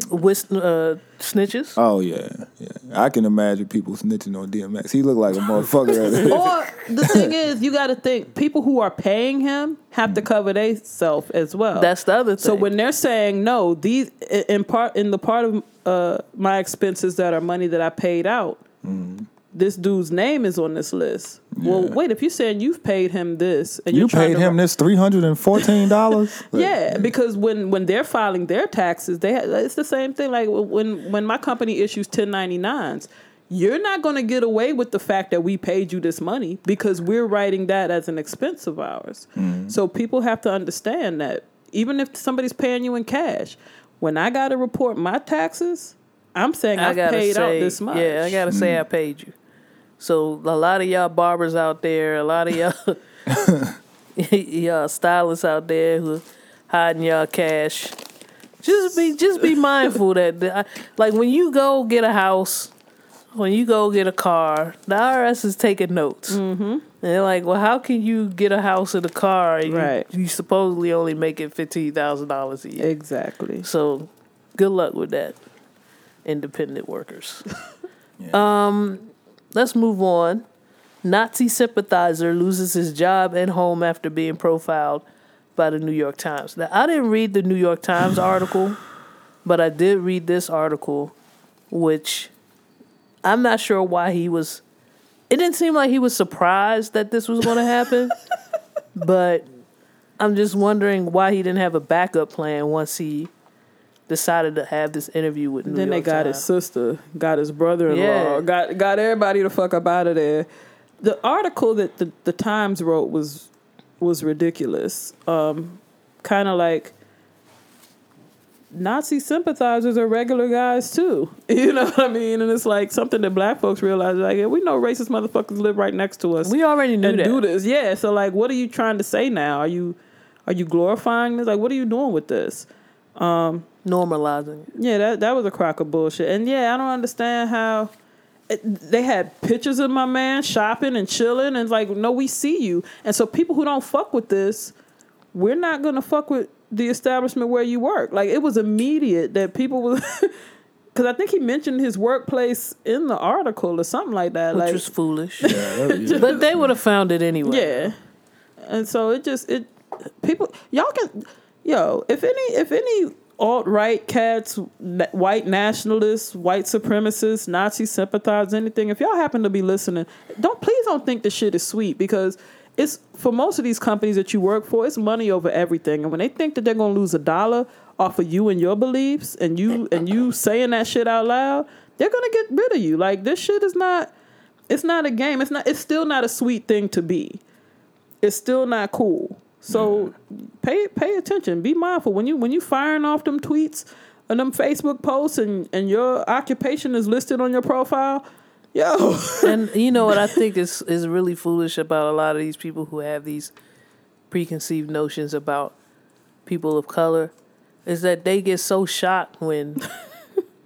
With uh, snitches. Oh yeah, yeah. I can imagine people snitching on DMX. He looked like a motherfucker. [laughs] [laughs] Or the thing is, you got to think people who are paying him have to cover they self as well. That's the other thing. so when they're saying no, these in part in the part of uh, my expenses that are money that I paid out, this dude's name is on this list. Well, wait, if you're saying you've paid him this and You paid to him this three hundred and fourteen dollars. [laughs] Yeah, because when when they're filing their taxes, they ha- it's the same thing. Like when when my company issues 1099s, you're not going to get away with the fact that we paid you this money because we're writing that as an expense of ours. Mm. So people have to understand that even if somebody's paying you in cash, when I got to report my taxes, I'm saying I I've paid say, out this much. yeah, I gotta say mm. I paid you. So a lot of y'all barbers out there, a lot of y'all [laughs] y'all stylists out there who hiding y'all cash. Just be just be mindful that the, like when you go get a house, when you go get a car, the IRS is taking notes. Mm-hmm. And they're like, well, how can you get a house and a car? And Right. You, you supposedly only making fifteen thousand dollars a year. Exactly. So good luck with that, independent workers. [laughs] Um, let's move on. Nazi sympathizer loses his job and home after being profiled by the New York Times. Now, I didn't read the New York Times [laughs] article, but I did read this article, which I'm not sure why he was. It didn't seem like he was surprised that this was going to happen, [laughs] but I'm just wondering why he didn't have a backup plan once he decided to have this interview with New then they got Times. his sister, got his brother-in-law, Yeah. got got everybody the fuck up out of there. The article that the, the Times wrote was was ridiculous. Um, kind of like Nazi sympathizers are regular guys too. [laughs] You know what I mean? And it's like something that black folks realize. Like yeah, we know racist motherfuckers live right next to us We already knew and that. do this. Yeah. So like, what are you trying to say now? Are you are you glorifying this? Like, what are you doing with this? Um, Normalizing it. Yeah, that that was a crock of bullshit. And yeah, I don't understand how it, they had pictures of my man shopping and chilling, and like, no, we see you. And so people who don't fuck with this, we're not gonna fuck with the establishment where you work. Like it was immediate that people was. [laughs] Because I think he mentioned his workplace in the article or something like that. Which like, was foolish. Yeah, that- yeah. [laughs] but they would have found it anyway. yeah. And so it just it people y'all can yo if any if any alt right cats white nationalists white supremacists Nazi sympathizers anything if y'all happen to be listening don't please don't think this shit is sweet because it's for most of these companies that you work for it's money over everything and when they think that they're gonna lose a dollar off of you and your beliefs and you and you saying that shit out loud, they're gonna get rid of you. Like this shit is not it's not a game. It's not it's still not a sweet thing to be. It's still not cool. So pay pay attention. Be mindful when you when you firing off them tweets and them Facebook posts and, and your occupation is listed on your profile. Yo, [laughs] and you know what I think is is really foolish about a lot of these people who have these preconceived notions about people of color is that they get so shocked when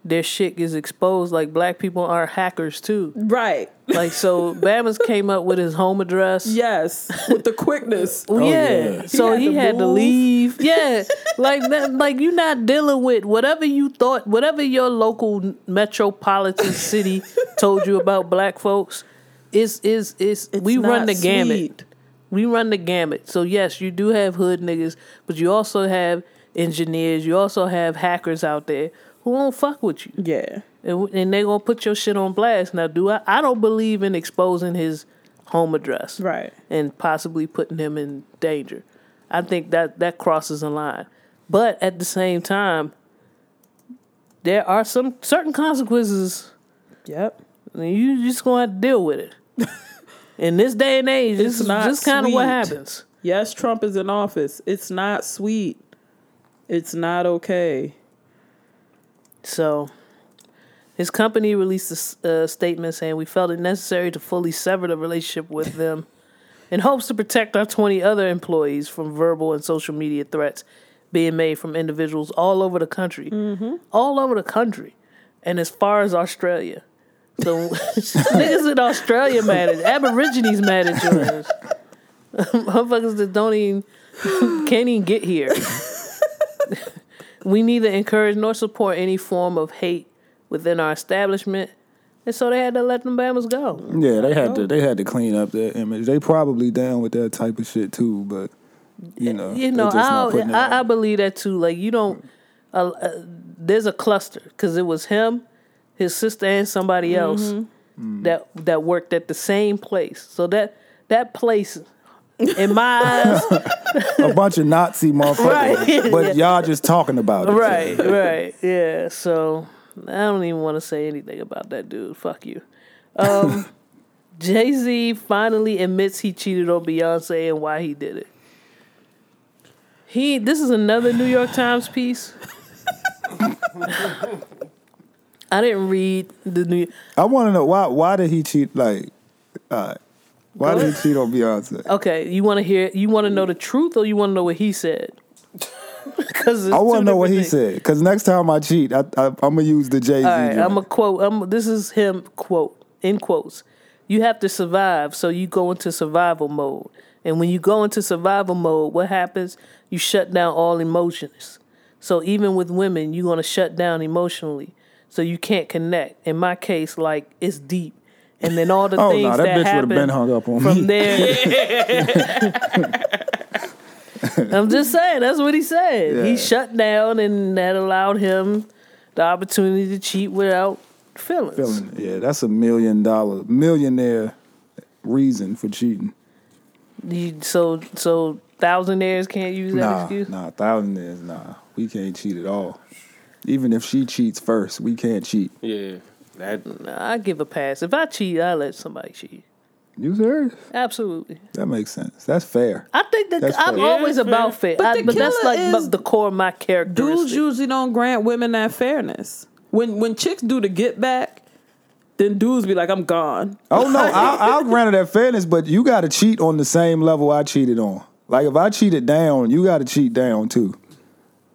their shit gets exposed. Like black people are hackers too. right. Like so, [laughs] Bama's came up with his home address. Yes, with the quickness. Well, [laughs] Oh, yeah. yeah. So He he had had, to to leave. [laughs] Yeah. like that like you're not dealing with whatever you thought whatever your local metropolitan city told you about black folks is is is we run not the gamut. sweet. We run the gamut. So yes, you do have hood niggas, but you also have engineers, you also have hackers out there who won't fuck with you. Yeah. And, and they gonna put your shit on blast. Now do I I don't believe in exposing his home address Right. and possibly putting him in danger. I think that that crosses a line. But at the same time, there are some certain consequences. Yep. and You just gonna have to deal with it. [laughs] in this day and age, It's this is not just kind of what happens. Yes, Trump is in office. It's not sweet. It's not okay. So, his company released a a statement saying we felt it necessary to fully sever the relationship with [laughs] them in hopes to protect our 20 other employees from verbal and social media threats being made from individuals all over the country. Mm-hmm. All over the country. And as far as Australia. So, [laughs] niggas in Australia mad at Aborigines mad at yours. [laughs] Motherfuckers that don't even, can't even get here. We neither encourage nor support any form of hate within our establishment. And so they had to let them Bama's go. Yeah, they had to they had to clean up their image. They probably down with that type of shit too, but you know, You know, just not putting it I, I, I believe that too. Like, you don't, uh, uh, there's a cluster because it was him, his sister, and somebody else that that worked at the same place. So that that place, in my eyes, a bunch of Nazi motherfuckers, Right. but y'all just talking about it. right, right, yeah. So I don't even want to say anything about that dude. Fuck you. Um, [laughs] Jay Z finally admits he cheated on Beyonce and why he did it. He. This is another New York Times piece. [laughs] I didn't read the New. I want to know why why did he cheat? Like, uh, why did he cheat on Beyonce? Okay, you want to hear? You want to know the truth, or you want to know what he said? [laughs] Because I want to know what he said because next time I cheat, I, I, I'm gonna use the Jay Z. Right, I'm a quote. I'm, this is him quote in quotes. You have to survive, so you go into survival mode. And when you go into survival mode, what happens? You shut down all emotions. So even with women, you're gonna shut down emotionally, so you can't connect. In my case, like it's deep, and then all the Oh things no, that, that, bitch would have been hung up on from me. there. [laughs] I'm just saying, that's what he said. Yeah. He shut down, and that allowed him the opportunity to cheat without feelings. Feeling. Yeah, that's a million dollar millionaire reason for cheating. You- so, so thousandaires can't use that Nah, excuse. nah, thousandaires, nah. We can't cheat at all. Even if she cheats first, we can't cheat. Yeah. That I give a pass. If I cheat, I let somebody cheat. You serious? Absolutely. That makes sense. That's fair. I think that That's I'm fair. always Yeah, about fair, But I- the but that's killer like is- the core of my character. Dudes characteristic. usually don't grant women that fairness. When when chicks do the get back, then dudes be like, I'm gone. Oh no, [laughs] I'll, I'll grant her that fairness, but you got to cheat on the same level I cheated on. Like if I cheated down, you got to cheat down too.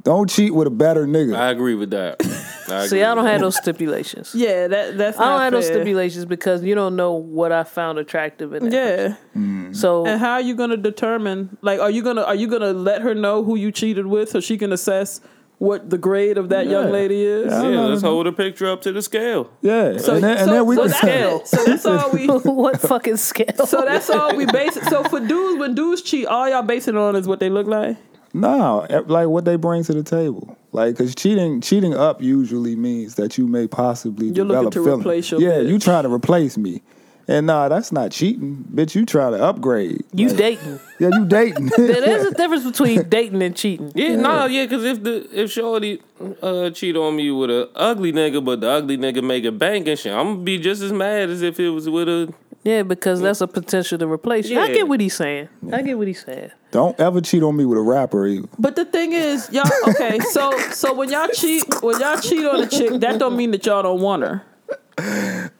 Don't cheat with a better nigga. I agree with that. [laughs] I See, agree I don't have that. those stipulations. [laughs] Yeah, that that's I don't not have those stipulations because you don't know what I found attractive in it. Yeah. Mm. So And how are you gonna determine like are you gonna are you gonna let her know who you cheated with so she can assess what the grade of that young lady is? Yeah. Yeah, let's hold a picture up to the scale. yeah, So, and then, and then we so can that's it. So that's all we [laughs] what fucking scale? so that's all we base it. So for dudes, when dudes cheat, all y'all base it on is what they look like. No, like what they bring to the table. Like, cause cheating, cheating up usually means that you may possibly You're looking develop to feelings. replace your Yeah, bitch. you trying to replace me, And nah, that's not cheating, bitch. You trying to upgrade? You Like, dating. [laughs] Yeah, you dating. There's a [laughs] difference between dating and cheating. Yeah, no, yeah, because if the if Shorty uh, cheat on me with a ugly nigga, but the ugly nigga make a bank and shit, I'm gonna be just as mad as if it was with a. Yeah, because that's a potential to replace you. I get what he's saying. I get what he's saying. Don't ever cheat on me with a rapper either. But the thing is, y'all okay. [laughs] So so when y'all cheat, when y'all cheat on a chick, that don't mean that y'all don't want her.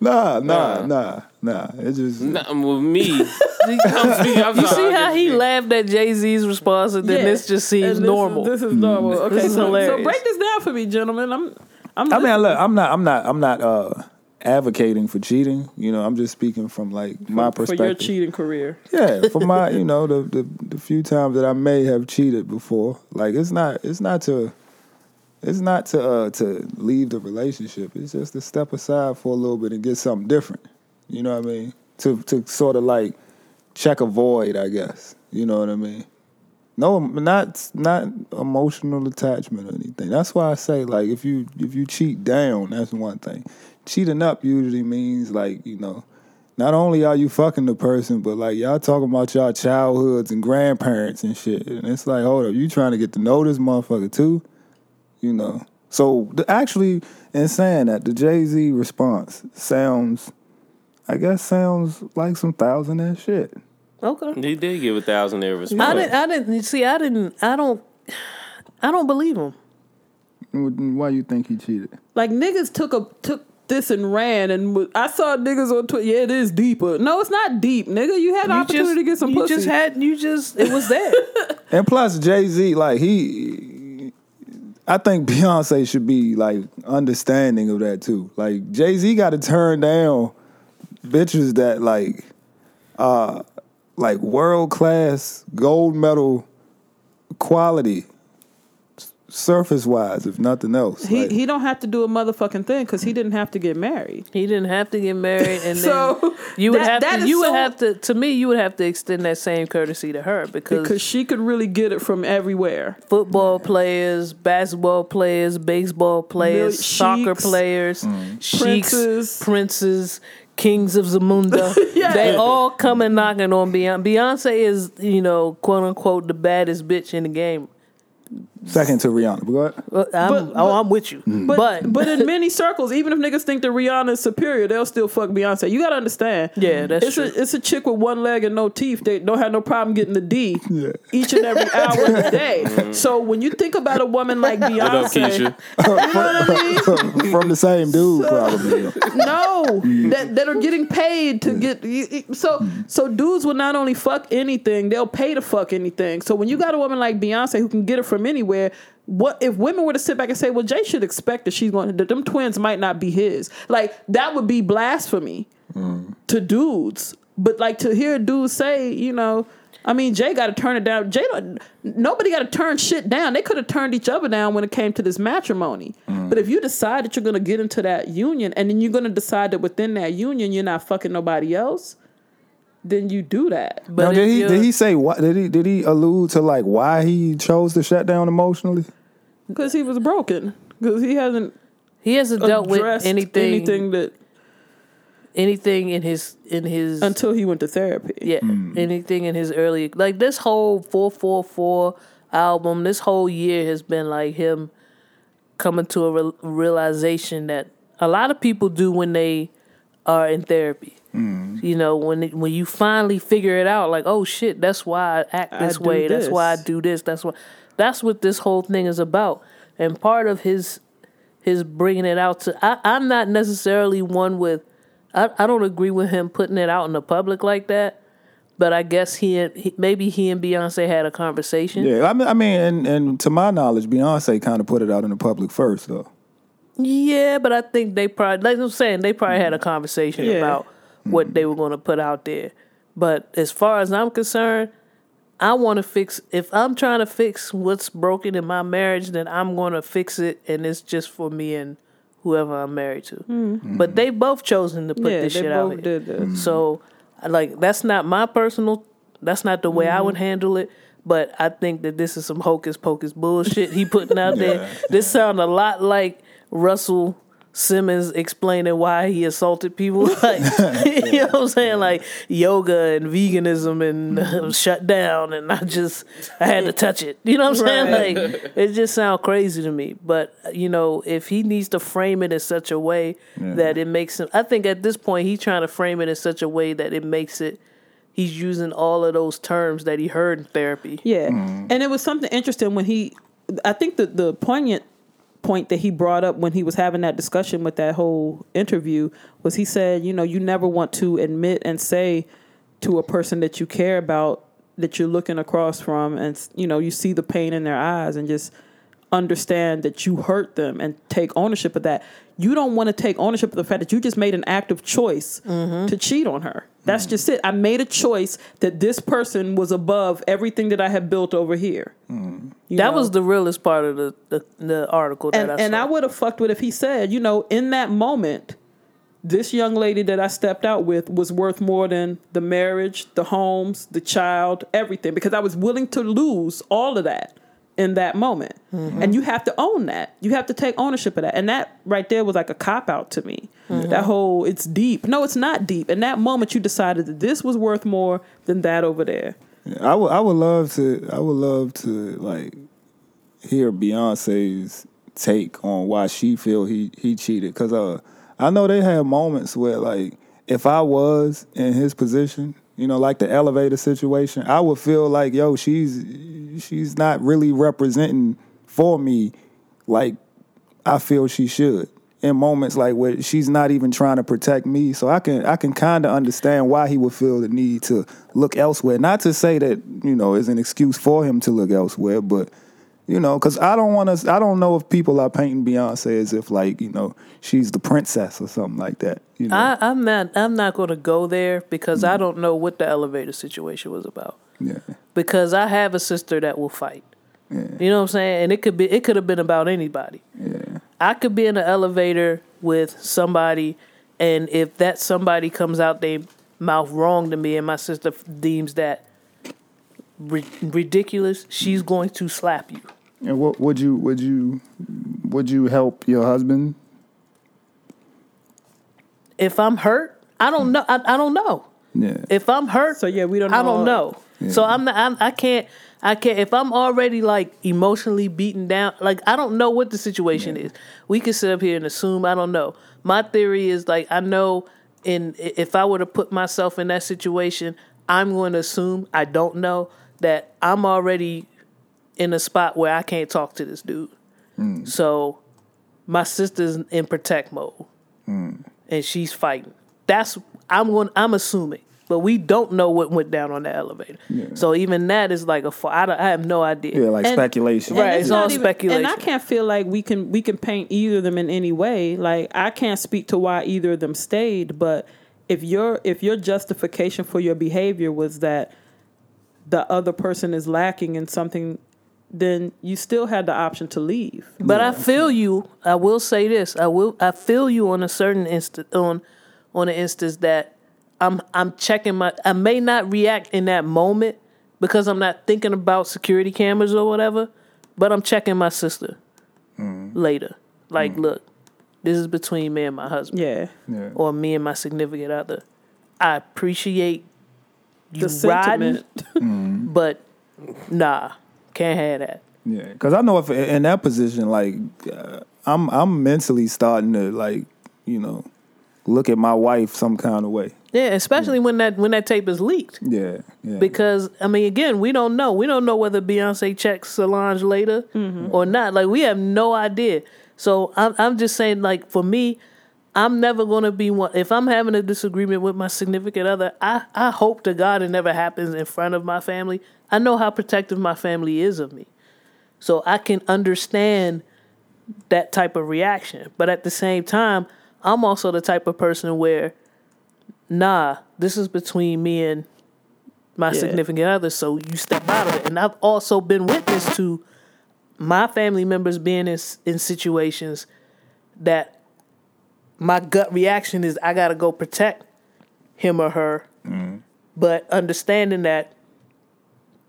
Nah, nah, nah, nah. It's just Nah, with me, [laughs] I'm speaking, I'm You see how he laughed at Jay Z's response, and then Yeah. this just seems And this is- normal. This is normal. Okay, This is so, so break this down for me, gentlemen. I'm I'm I mean, look, I'm not, I'm not, I'm not uh, advocating for cheating. You know, I'm just speaking from like my perspective. for your cheating career. Yeah, for my, [laughs] you know, the, the the few times that I may have cheated before, like it's not, it's not to, it's not to uh, to leave the relationship. It's just to step aside for a little bit and get something different. You know what I mean? To to sort of like check a void, I guess. You know what I mean? No, um, not not emotional attachment or anything. That's why I say like if you if you cheat down, that's one thing. Cheating up usually means like you know, not only are you fucking the person, but like y'all talking about y'all childhoods and grandparents and shit. And it's like, hold up, you trying to get to know this motherfucker too? You know. So the, actually, in saying that, the Jay Z response sounds, I guess, sounds like some thousand ass shit. Okay. He did give a thousand there I response. didn't. I didn't see. I didn't. I don't. I don't believe him. Why you think he cheated? Like niggas took a took this and ran, and I saw niggas on Twitter. Yeah, it is deeper. No, it's not deep, nigga. You had an You opportunity just, to get some you pussy. just had. You just. It was there. [laughs] And plus, Jay Z, like he, I think Beyonce should be like understanding of that too. Like Jay Z got to turn down bitches that like, uh, like world class gold medal quality, surface wise, if nothing else. he Like, he don't have to do a motherfucking thing because he didn't have to get married. He didn't have to get married, and [laughs] So, then you would that- have that to. is You would so- have to. To me, you would have to extend that same courtesy to her because, Because she could really get it from everywhere. football players, basketball players, baseball players, Mil- soccer sheiks, players, mm. sheiks, princes. princes, kings of Zamunda. [laughs] Yeah. They all coming knocking on Beyonce. Beyonce is, you know, quote unquote, the baddest bitch in the game. Second to Rihanna. But go ahead. Well, I'm, But- oh, but- I'm with you. Mm-hmm. But, But, but in many circles, even if niggas think that Rihanna is superior, they'll still fuck Beyonce. You gotta understand. Yeah, that's it's true. A, it's a chick with one leg and no teeth. They don't have no problem getting the D each and every [laughs] hour of the day. Mm-hmm. So when you think about a woman like Beyonce, What up, Keisha? you know what I mean? [laughs] From the same dude, probably. No, that that are getting paid to get you- you- so so dudes will not only fuck anything, they'll pay to fuck anything. So when you got a woman like Beyonce who can get it from anywhere, what if women were to sit back and say, "Well, Jay should expect that she's going that them twins might not be his." Like that would be blasphemy to dudes. But like to hear dudes say, you know, I mean, Jay got to turn it down. Jay, nobody got to turn shit down. They could have turned each other down when it came to this matrimony. But if you decide that you're going to get into that union, and then you're going to decide that within that union you're not fucking nobody else, then you do that. but now, did he did he say what? Did he did he allude to like why he chose to shut down emotionally? Because he was broken. Because he hasn't he hasn't dealt with addressed anything, anything that anything in his in his until he went to therapy. Yeah, hmm. anything in his early like this whole four four four album, this whole year has been like him coming to a re- realization that a lot of people do when they are in therapy. Mm. You know, when it, when you finally figure it out, like, oh shit, that's why I act this do way. That's why I do this. That's what that's what this whole thing is about. And part of his his bringing it out to I, I'm not necessarily one with I, I don't agree with him putting it out in the public like that. But I guess he, and, he maybe he and Beyonce had a conversation. Yeah, I mean, I mean, and, and to my knowledge, Beyonce kind of put it out in the public first, though. Yeah, but I think they probably, like I'm saying, they probably had a conversation Yeah. about what mm-hmm. they were going to put out there. But as far as I'm concerned, I want to fix. If I'm trying to fix what's broken in my marriage, then I'm going to fix it, and it's just for me and whoever I'm married to. Mm-hmm. Mm-hmm. But they both chosen to put yeah, this they shit out both here. did this. So, like, that's not my personal. That's not the way I would handle it. But I think that this is some hocus pocus bullshit he putting out [laughs] there. This sound a lot like Russell Simmons explaining why he assaulted people. [laughs] Like, you know what I'm saying? Like yoga and veganism and uh, shut down, and I just I had to touch it. You know what I'm saying? Like it just sounds crazy to me. But you know, if he needs to frame it in such a way that it makes him, I think at this point he's trying to frame it in such a way that it makes it. He's using all of those terms that he heard in therapy. Yeah, and it was something interesting when he. I think the the poignant point that he brought up when he was having that discussion with that whole interview was he said, you know, you never want to admit and say to a person that you care about that you're looking across from, and you know, you see the pain in their eyes, and just understand that you hurt them and take ownership of that. You don't want to take ownership of the fact that you just made an active choice mm-hmm. to cheat on her. That's just it. I made a choice that this person was above everything that I had built over here. You that know? was the realest part of the the, the article that and I and. I would have fucked with if he said, you know, in that moment, this young lady that I stepped out with was worth more than the marriage, the homes, the child, everything, because I was willing to lose all of that in that moment. And you have to own that. You have to take ownership of that. And that right there was like a cop out to me. That whole it's deep. No, it's not deep. In that moment, you decided that this was worth more than that over there. I would I would love to I would love to like hear Beyonce's take on why she feel he he cheated cuz uh I know they had moments where like if I was in his position, you know, like the elevator situation, I would feel like yo, she's she's not really representing for me like I feel she should. In moments like where she's not even trying to protect me, so I can I can kind of understand why he would feel the need to look elsewhere. Not to say that you know is an excuse for him to look elsewhere, but you know, because I don't want to. I don't know if people are painting Beyonce as if like you know she's the princess or something like that. You know, I, I'm not. I'm not going to go there because I mm. don't know what the elevator situation was about. yeah, Because I have a sister that will fight. Yeah. You know what I'm saying? And it could be. It could have been about anybody. yeah, I could be in an elevator with somebody, and if that somebody comes out they mouth wrong to me, and my sister deems that ri- ridiculous, she's going to slap you. And what would you would you would you help your husband? If I'm hurt, I don't know. I, I don't know. Yeah, If I'm hurt, So yeah, we don't. Know. I don't know. know. So I'm not. I'm, I can't. I can't. If I'm already like emotionally beaten down, like I don't know what the situation is. We can sit up here and assume. I don't know. My theory is like I know. In if I were to put myself in that situation, I'm going to assume I don't know that I'm already in a spot where I can't talk to this dude. Hmm. So my sister's in protect mode, hmm. And she's fighting. That's I'm going. I'm assuming, but we don't know what went down on the elevator. So even that is like a. fa- I, don't- I have no idea. yeah, like And- speculation. Right, And it's not all speculation. And I can't feel like we can we can paint either of them in any way. Like I can't speak to why either of them stayed, but if your if your justification for your behavior was that the other person is lacking in something, then you still had the option to leave. But I feel you. I will say this. I will. I feel you on a certain instant on on an instance that I'm I'm checking my. I may not react in that moment because I'm not thinking about security cameras or whatever. But I'm checking my sister mm-hmm. later. Like, mm-hmm. look, this is between me and my husband, Yeah. Yeah. or me and my significant other. I appreciate you The riding, sentiment. [laughs] Mm-hmm. but nah, can't have that. Yeah, because I know if in that position, like uh, I'm, I'm mentally starting to like, you know, look at my wife some kind of way. Yeah, especially when that when that tape is leaked. Yeah, yeah. because I mean, again, we don't know. We don't know whether Beyonce checks Solange later or not. Like we have no idea. So I'm I'm just saying, like for me, I'm never gonna be one. If I'm having a disagreement with my significant other, I I hope to God it never happens in front of my family. I know how protective my family is of me, so I can understand that type of reaction. But at the same time, I'm also the type of person where, nah, this is between me and my Yeah. significant other, so you step out of it. And I've also been witness to my family members being in in situations that my gut reaction is I gotta go protect him or her, mm-hmm. but understanding that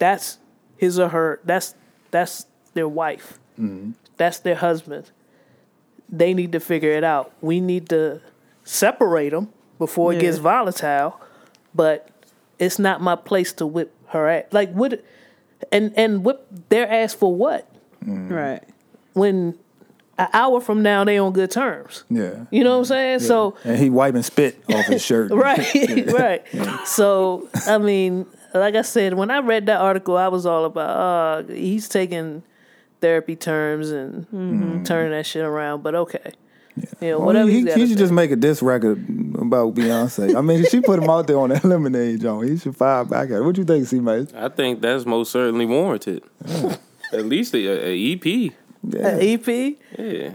that's his or her that's that's their wife, mm-hmm. that's their husband. they need to figure it out. We need to separate them before it gets volatile. But it's not my place to whip her ass. Like what? And and whip their ass for what? Mm-hmm. Right. When an hour from now they on good terms. Yeah. You know what I'm saying? So And he wiping spit off his shirt. [laughs] right, [laughs] right. So I mean, like I said, when I read that article, I was all about uh he's taking therapy terms and turning that shit around. But okay, yeah, Well, whatever. he, he's he should do. just make a diss record about Beyonce. I mean, she put him out there on that lemonade joint. He should fire back at her. What do you think, C Mace? I think that's most certainly warranted. At least a, a EP. Yeah. A EP, Yeah.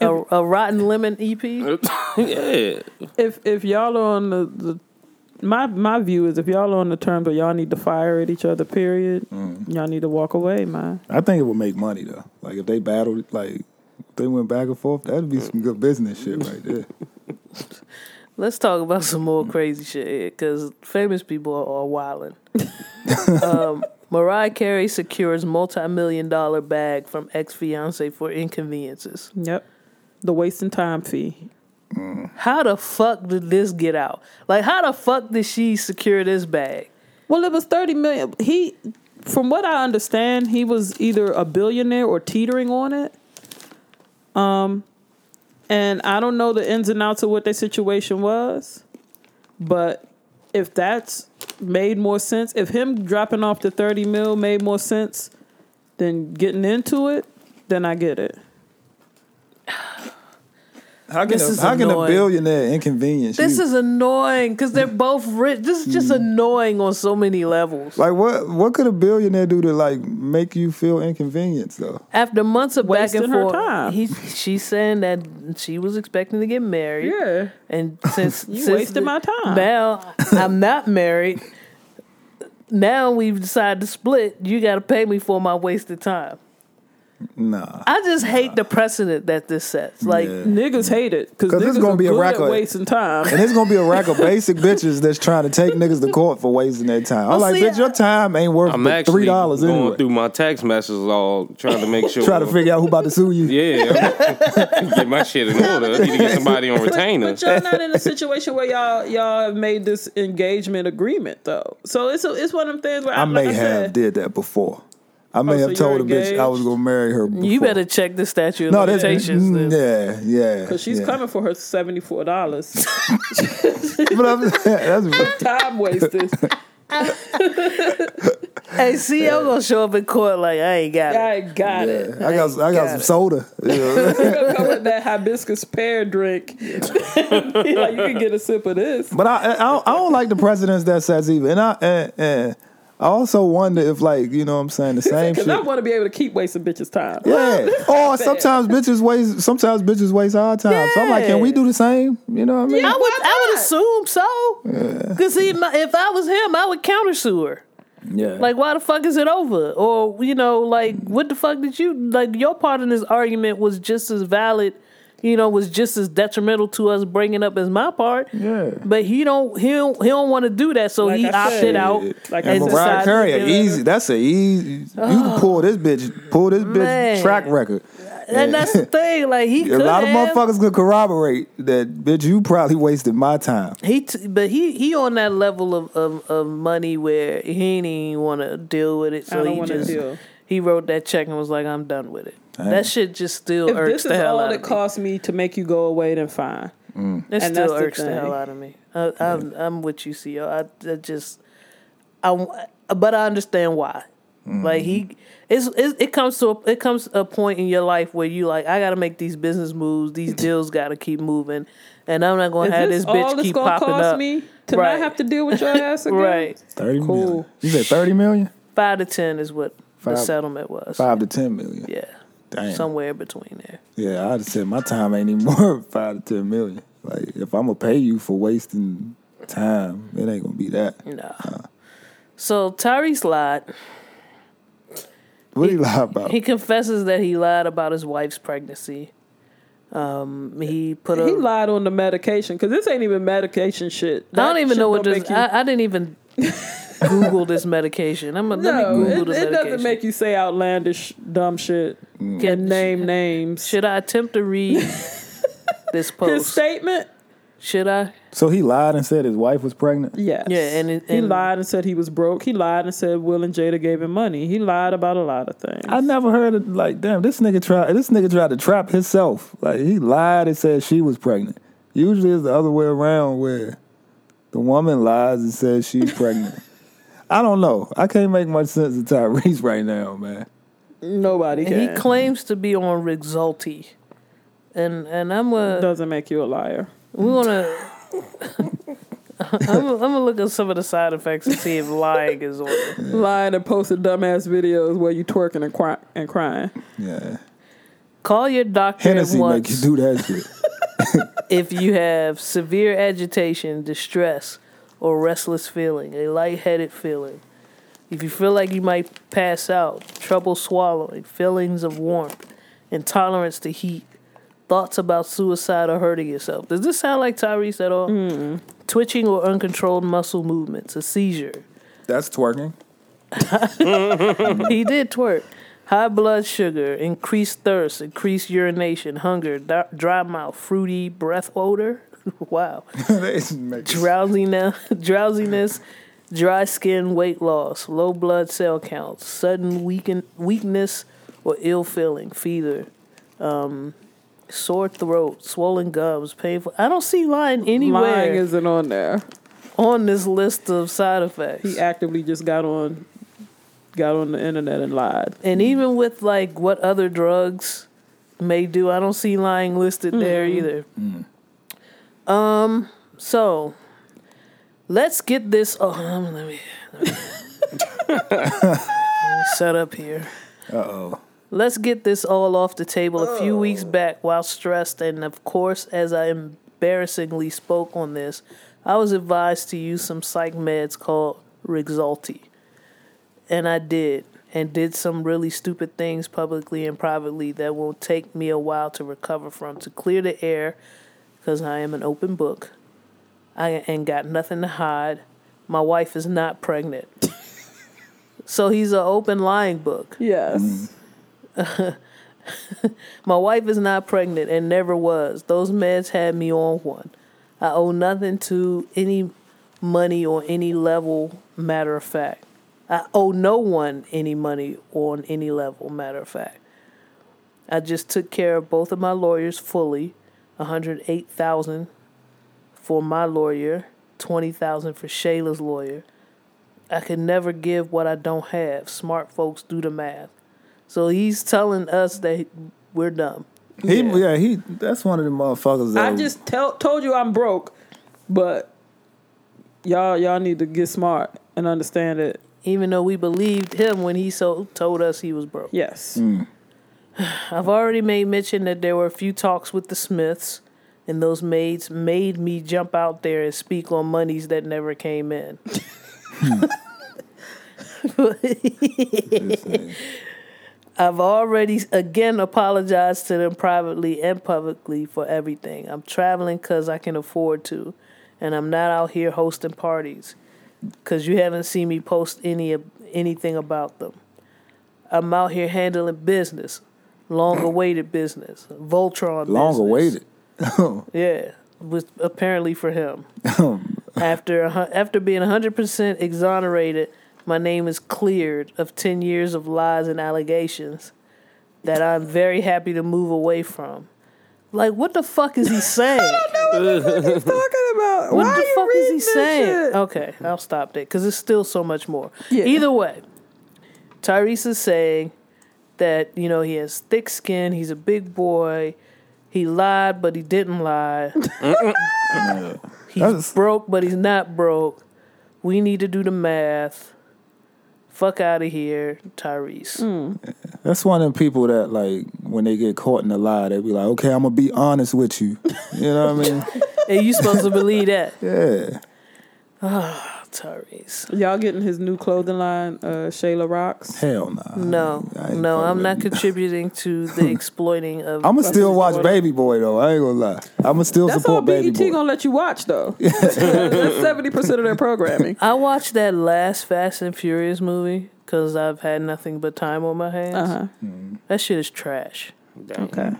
a, a rotten lemon EP. [laughs] yeah. If if y'all are on the, the my my view is if y'all are on the terms where y'all need to fire at each other, period, y'all need to walk away, man. I think it would make money though. Like if they battled, like if they went back and forth, that'd be some good business shit right there. [laughs] Let's talk about some more crazy shit because famous people are, are wilding. [laughs] um, Mariah Carey secures multi-million dollar bag from ex-fiance for inconveniences. Yep. The wasting time fee. How the fuck did this get out? Like, how the fuck did she secure this bag? Well, it was thirty million. He, from what I understand, he was either a billionaire or teetering on it. Um, and I don't know the ins and outs of what their situation was, but if that's made more sense, if him dropping off the thirty mil made more sense than getting into it, then I get it. [sighs] [sighs] [sighs] How can, This a, is how can a billionaire inconvenience This you? is annoying because they're both rich. This is just hmm. annoying on so many levels. like what? What could a billionaire do to like make you feel inconvenienced though? After months of back Wasting and her forth, time. he she's saying that she was expecting to get married. Yeah. And since [laughs] You since wasted the- my time. Now I'm not married. Now we've decided to split. You got to pay me for my wasted time. Nah. I just hate the precedent that this sets. Like, Yeah. Niggas hate it because niggas it's gonna be a good record. at wasting time. And it's gonna be a rack of basic bitches that's trying to take niggas to court for wasting their time. I'm like, see, bitch, your time ain't worth I'm but three dollars going anyway. through my text messages all trying to make [laughs] sure. Try to figure out who about to sue you. Yeah, I'm- [laughs] get my shit in order. I need to get somebody on retainer. But y'all not in a situation where y'all y'all have made this engagement agreement though. So it's a, it's one of them things where I, I may like I have said, did that before. I may Oh, so have told a you're bitch I was gonna marry her. Before. you better check the statute of No, that's limitations. mm, yeah, yeah. Cause she's yeah. coming for her seventy four dollars. [laughs] [laughs] But I'm, [laughs] that's Time wasted. Hey, see, I'm gonna show up in court like I ain't got it. I got it. I got I got Got some it. soda. You know? Come with that hibiscus pear drink. Like you can get a sip of this. But I, I don't, I don't like the precedents that sets even And I and, and I also wonder if like you know what I'm saying the same Because shit. I want to be able to keep wasting bitches' time. Yeah. [laughs] Or sometimes bitches waste. Sometimes bitches waste our time. Yeah. So I'm like, can we do the same? You know what I mean? I would, I would assume so. Cause see, my, if I was him, I would countersue her. Yeah. Like, why the fuck is it over? Or you know, like, what the fuck did you like? Your part in this argument was just as valid. You know, was just as detrimental to us bringing up as my part. Yeah. But he don't. He don't. He don't want to do that. So Like he I opted said, out. like I and said, Mariah decided Carey, to a easy. That's a easy. You can oh. pull this bitch. Pull this bitch Man. track record. And that's the [laughs] thing. Like he A could lot of have. motherfuckers could corroborate that. Bitch, you probably wasted my time. He, t- but he, he on that level of, of, of money where he ain't even want to deal with it. So I don't he wanna just deal. he wrote that check and was like, "I'm done with it." That shit just still If irks the hell out of me. costs me to make you go away, then fine. Mm. It and still that's the irks the, thing. hell out of me. I, I'm, I'm with you, CEO. I, I just, I, w- but I understand why. Mm-hmm. Like he, it's, it's it comes to a, it comes a point in your life where you like, I got to make these business moves. These [laughs] deals got to keep moving, and I'm not gonna have this this bitch all it's keep gonna popping cost up. me to Right. not have to deal with your [laughs] ass again? Right, Thirty Cool. million. You said thirty million? five to ten is what the settlement was. Five to ten million. Yeah, Damn. somewhere between there. Yeah, I'd say my time ain't even [laughs] worth five to ten million. Like if I'm gonna pay you for wasting time, it ain't gonna be that. No. So Tyrese lied. What do you lie about? He confesses that he lied about his wife's pregnancy. Um, he put a. He lied on the medication because this ain't even medication shit. I don't even shit know what don't this. you- I, I didn't even. [laughs] Google this medication. I'm gonna let No, me it, Google the it medication. doesn't make you say outlandish dumb shit Can- and name names. Should I attempt to read [laughs] this post? His statement, Should I? So he lied and said his wife was pregnant. yes. Yeah, and it- he lied and said he was broke. He lied and said Will and Jada gave him money. He lied about a lot of things. I never heard it like damn. This nigga tried. This nigga tried to trap himself. Like he lied and said she was pregnant. Usually it's the other way around where the woman lies and says she's pregnant. I don't know. I can't make much sense of Tyrese right now, man. Nobody And can. he claims to be on Rexulti, and and I'm gonna doesn't make you a liar. we wanna. [laughs] I'm, gonna- I'm gonna look at some of the side effects and see if lying is on it. Lying and posting dumbass videos where you twerking and, cry- and crying. Yeah, Call your doctor Hennessy at make you once do that shit. [laughs] if you have severe agitation, distress, or restless feeling, a lightheaded feeling. If you feel like you might pass out, trouble swallowing, feelings of warmth, intolerance to heat, thoughts about suicide or hurting yourself. Does this sound like Tyrese at all? Mm-hmm. Twitching or uncontrolled muscle movements, a seizure. That's twerking. [laughs] he did twerk. High blood sugar, increased thirst, increased urination, hunger, dry mouth, fruity breath odor. [laughs] wow. [laughs] They make- drowsiness, [laughs] drowsiness, dry skin, weight loss, low blood cell counts, sudden weaken, weakness or ill feeling, fever, um, sore throat, swollen gums, painful. I don't see lying anywhere Lying isn't on there. on this list of side effects. He actively just got on got on the internet and lied. and even with like what other drugs may do, I don't see lying listed there either. Um, so let's get this. Oh, um, [laughs] let me, let me, let me set up here. Uh oh. Let's get this all off the table. A few weeks back, while stressed, and of course, as I embarrassingly spoke on this, I was advised to use some psych meds called Rexulti. And I did, and did some really stupid things publicly and privately that will take me a while to recover from. To clear the air, because I am an open book, I ain't got nothing to hide. My wife is not pregnant. [laughs] so he's an open lying book. Yes. [laughs] My wife is not pregnant and never was. Those meds had me on one. I owe nothing to any money or any level, matter of fact. I owe no one any money on any level, matter of fact. I just took care of both of my lawyers fully, 108,000 for my lawyer, 20,000 for Shayla's lawyer. I can never give what I don't have. Smart folks do the math. So he's telling us that we're dumb. He yeah. he that's one of the motherfuckers that I just tell, told you I'm broke, but y'all y'all need to get smart and understand it. Even though we believed him when he so told us he was broke. Yes. Mm. I've already made mention that there were a few talks with the Smiths, and those maids made me jump out there and speak on monies that never came in. [laughs] I've already again apologized to them privately and publicly for everything. I'm traveling because I can afford to, and I'm not out here hosting parties because you haven't seen me post any anything about them. I'm out here handling business, long awaited business, Voltron. long awaited. [laughs] Yeah, was apparently for him. [laughs] after after being 100% exonerated, my name is cleared of 10 years of lies and allegations that I'm very happy to move away from. Like, what the fuck is he [laughs] saying? I don't know what he's Talking about What why the fuck is he saying? shit? Okay, I'll stop there because there's still so much more. Yeah. Either way, Tyrese is saying that you know he has thick skin. He's a big boy. He lied, but he didn't lie. [laughs] he's That's- broke, but he's not broke. We need to do the math. Fuck out of here, Tyrese. Mm. That's one of them people that like when they get caught in a lie, they be like, "Okay, I'm gonna be honest with you." You know what I mean? [laughs] And you supposed to believe that. Yeah. Ah. Tyrese. Y'all getting his new clothing line, uh, Shayla Rocks? Hell nah. No, I ain't no, I'm with not contributing to [laughs] the exploiting of. I'ma still watch What- Baby Boy though. I ain't gonna lie. I'ma still That's all support Baby BET Boy. gonna let you watch though. [laughs] That's seventy percent of their programming. I watched that last Fast and Furious movie because I've had nothing but time on my hands. Uh huh. That shit is trash. Damn. Okay.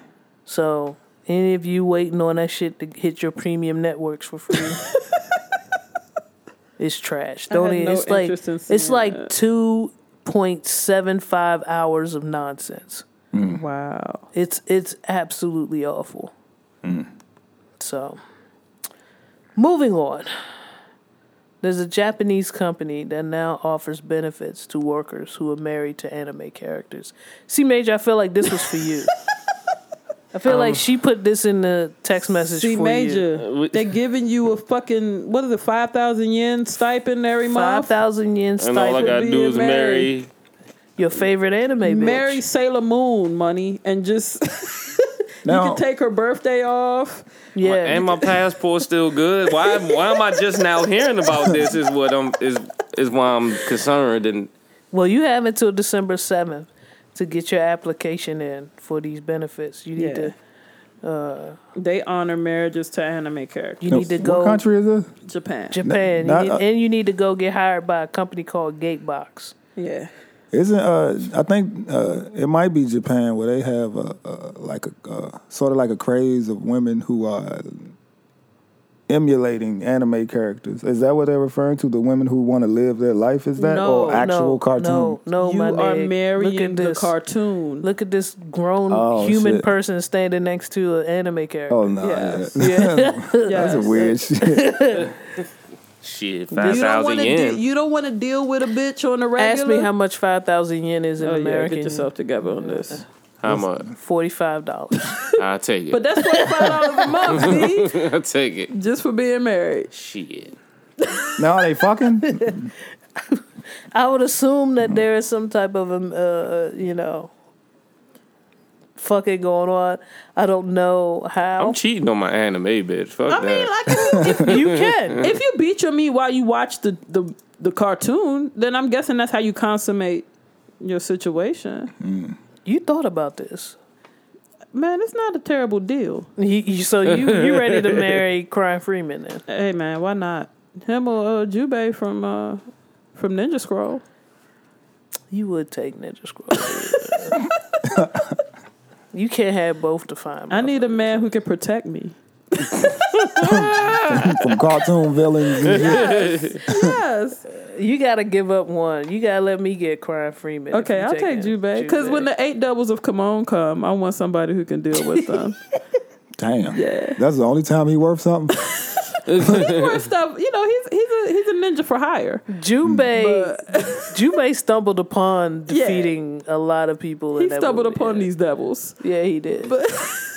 So any of you waiting on that shit to hit your premium networks for free, [laughs] it's trash. Don't had even, no it's like in it's seeing like that. two point seven five hours of nonsense. Wow. It's it's absolutely awful. Mm. So, moving on. There's a Japanese company that now offers benefits to workers who are married to anime characters. C Major, I feel like this was for you. [laughs] I feel like um, she put this in the text message See, for you. Major, uh, they're giving you a fucking what is it, five thousand yen stipend every Five month. Five thousand yen stipend. And all I gotta do is married. marry. Your favorite anime bitch. Marry Sailor Moon money and just [laughs] you can take her birthday off. yeah. And my passport's still good. Why? Why am I just now hearing about this? Is what I'm is is why I'm concerned. And Well, you have until December seventh to get your application in for these benefits. You need Yeah. to They honor marriages to anime characters. you need to go. What go country is this? Japan. Japan, Not- You need- and you need to go get hired by a company called Gatebox. yeah. Isn't uh I think uh it might be Japan where they have a, a like a uh, sort of like a craze of women who are emulating anime characters. Is that what they're referring to? The women who want to live their life is that No, or actual no, cartoon? No, no, you my are nigga. marrying Look at the this. cartoon. Look at this grown Oh, human shit. person standing next to an anime character. Oh no, Yes. yeah. [laughs] yeah. that's a weird [laughs] shit. shit, five You don't want to. yen. De- you don't want to deal with a bitch on the regular. Ask me how much five thousand yen is in Oh yeah, get yourself together on this. How much? Forty five dollars. [laughs] I'll take it. But that's forty five dollars a month, [laughs] Steve, I'll take it. just for being married. Shit. now are they fucking? [laughs] I would assume that there is some type of um, uh, you know fucking going on. I don't know how. I'm cheating on my anime, bitch. Fuck I that. mean, like if, you can. if you beat your meat while you watch the, the the cartoon, then I'm guessing that's how you consummate your situation. You thought about this. Man, it's not a terrible deal. You, you, so you you ready to [laughs] marry Crying Freeman then? Hey man, why not? Him or uh, Jubei from uh, from Ninja Scroll. You would take Ninja Scroll. [laughs] you can't have both to find. I need a man who can protect me. [laughs] from cartoon villains. And shit. Yes. You gotta give up one. You gotta let me get Crying Freeman. if Okay, I'll take him. Jubei. Because when the eight devils of Kimon come, I want somebody who can deal with them. [laughs] Damn, Yeah. that's the only time he worth something. [laughs] More stuff, you know, he's he's a he's a ninja for hire. Jubei, Jubei stumbled upon [laughs] Yeah. defeating a lot of people. He in that stumbled movie. upon these devils, Yeah, he did. but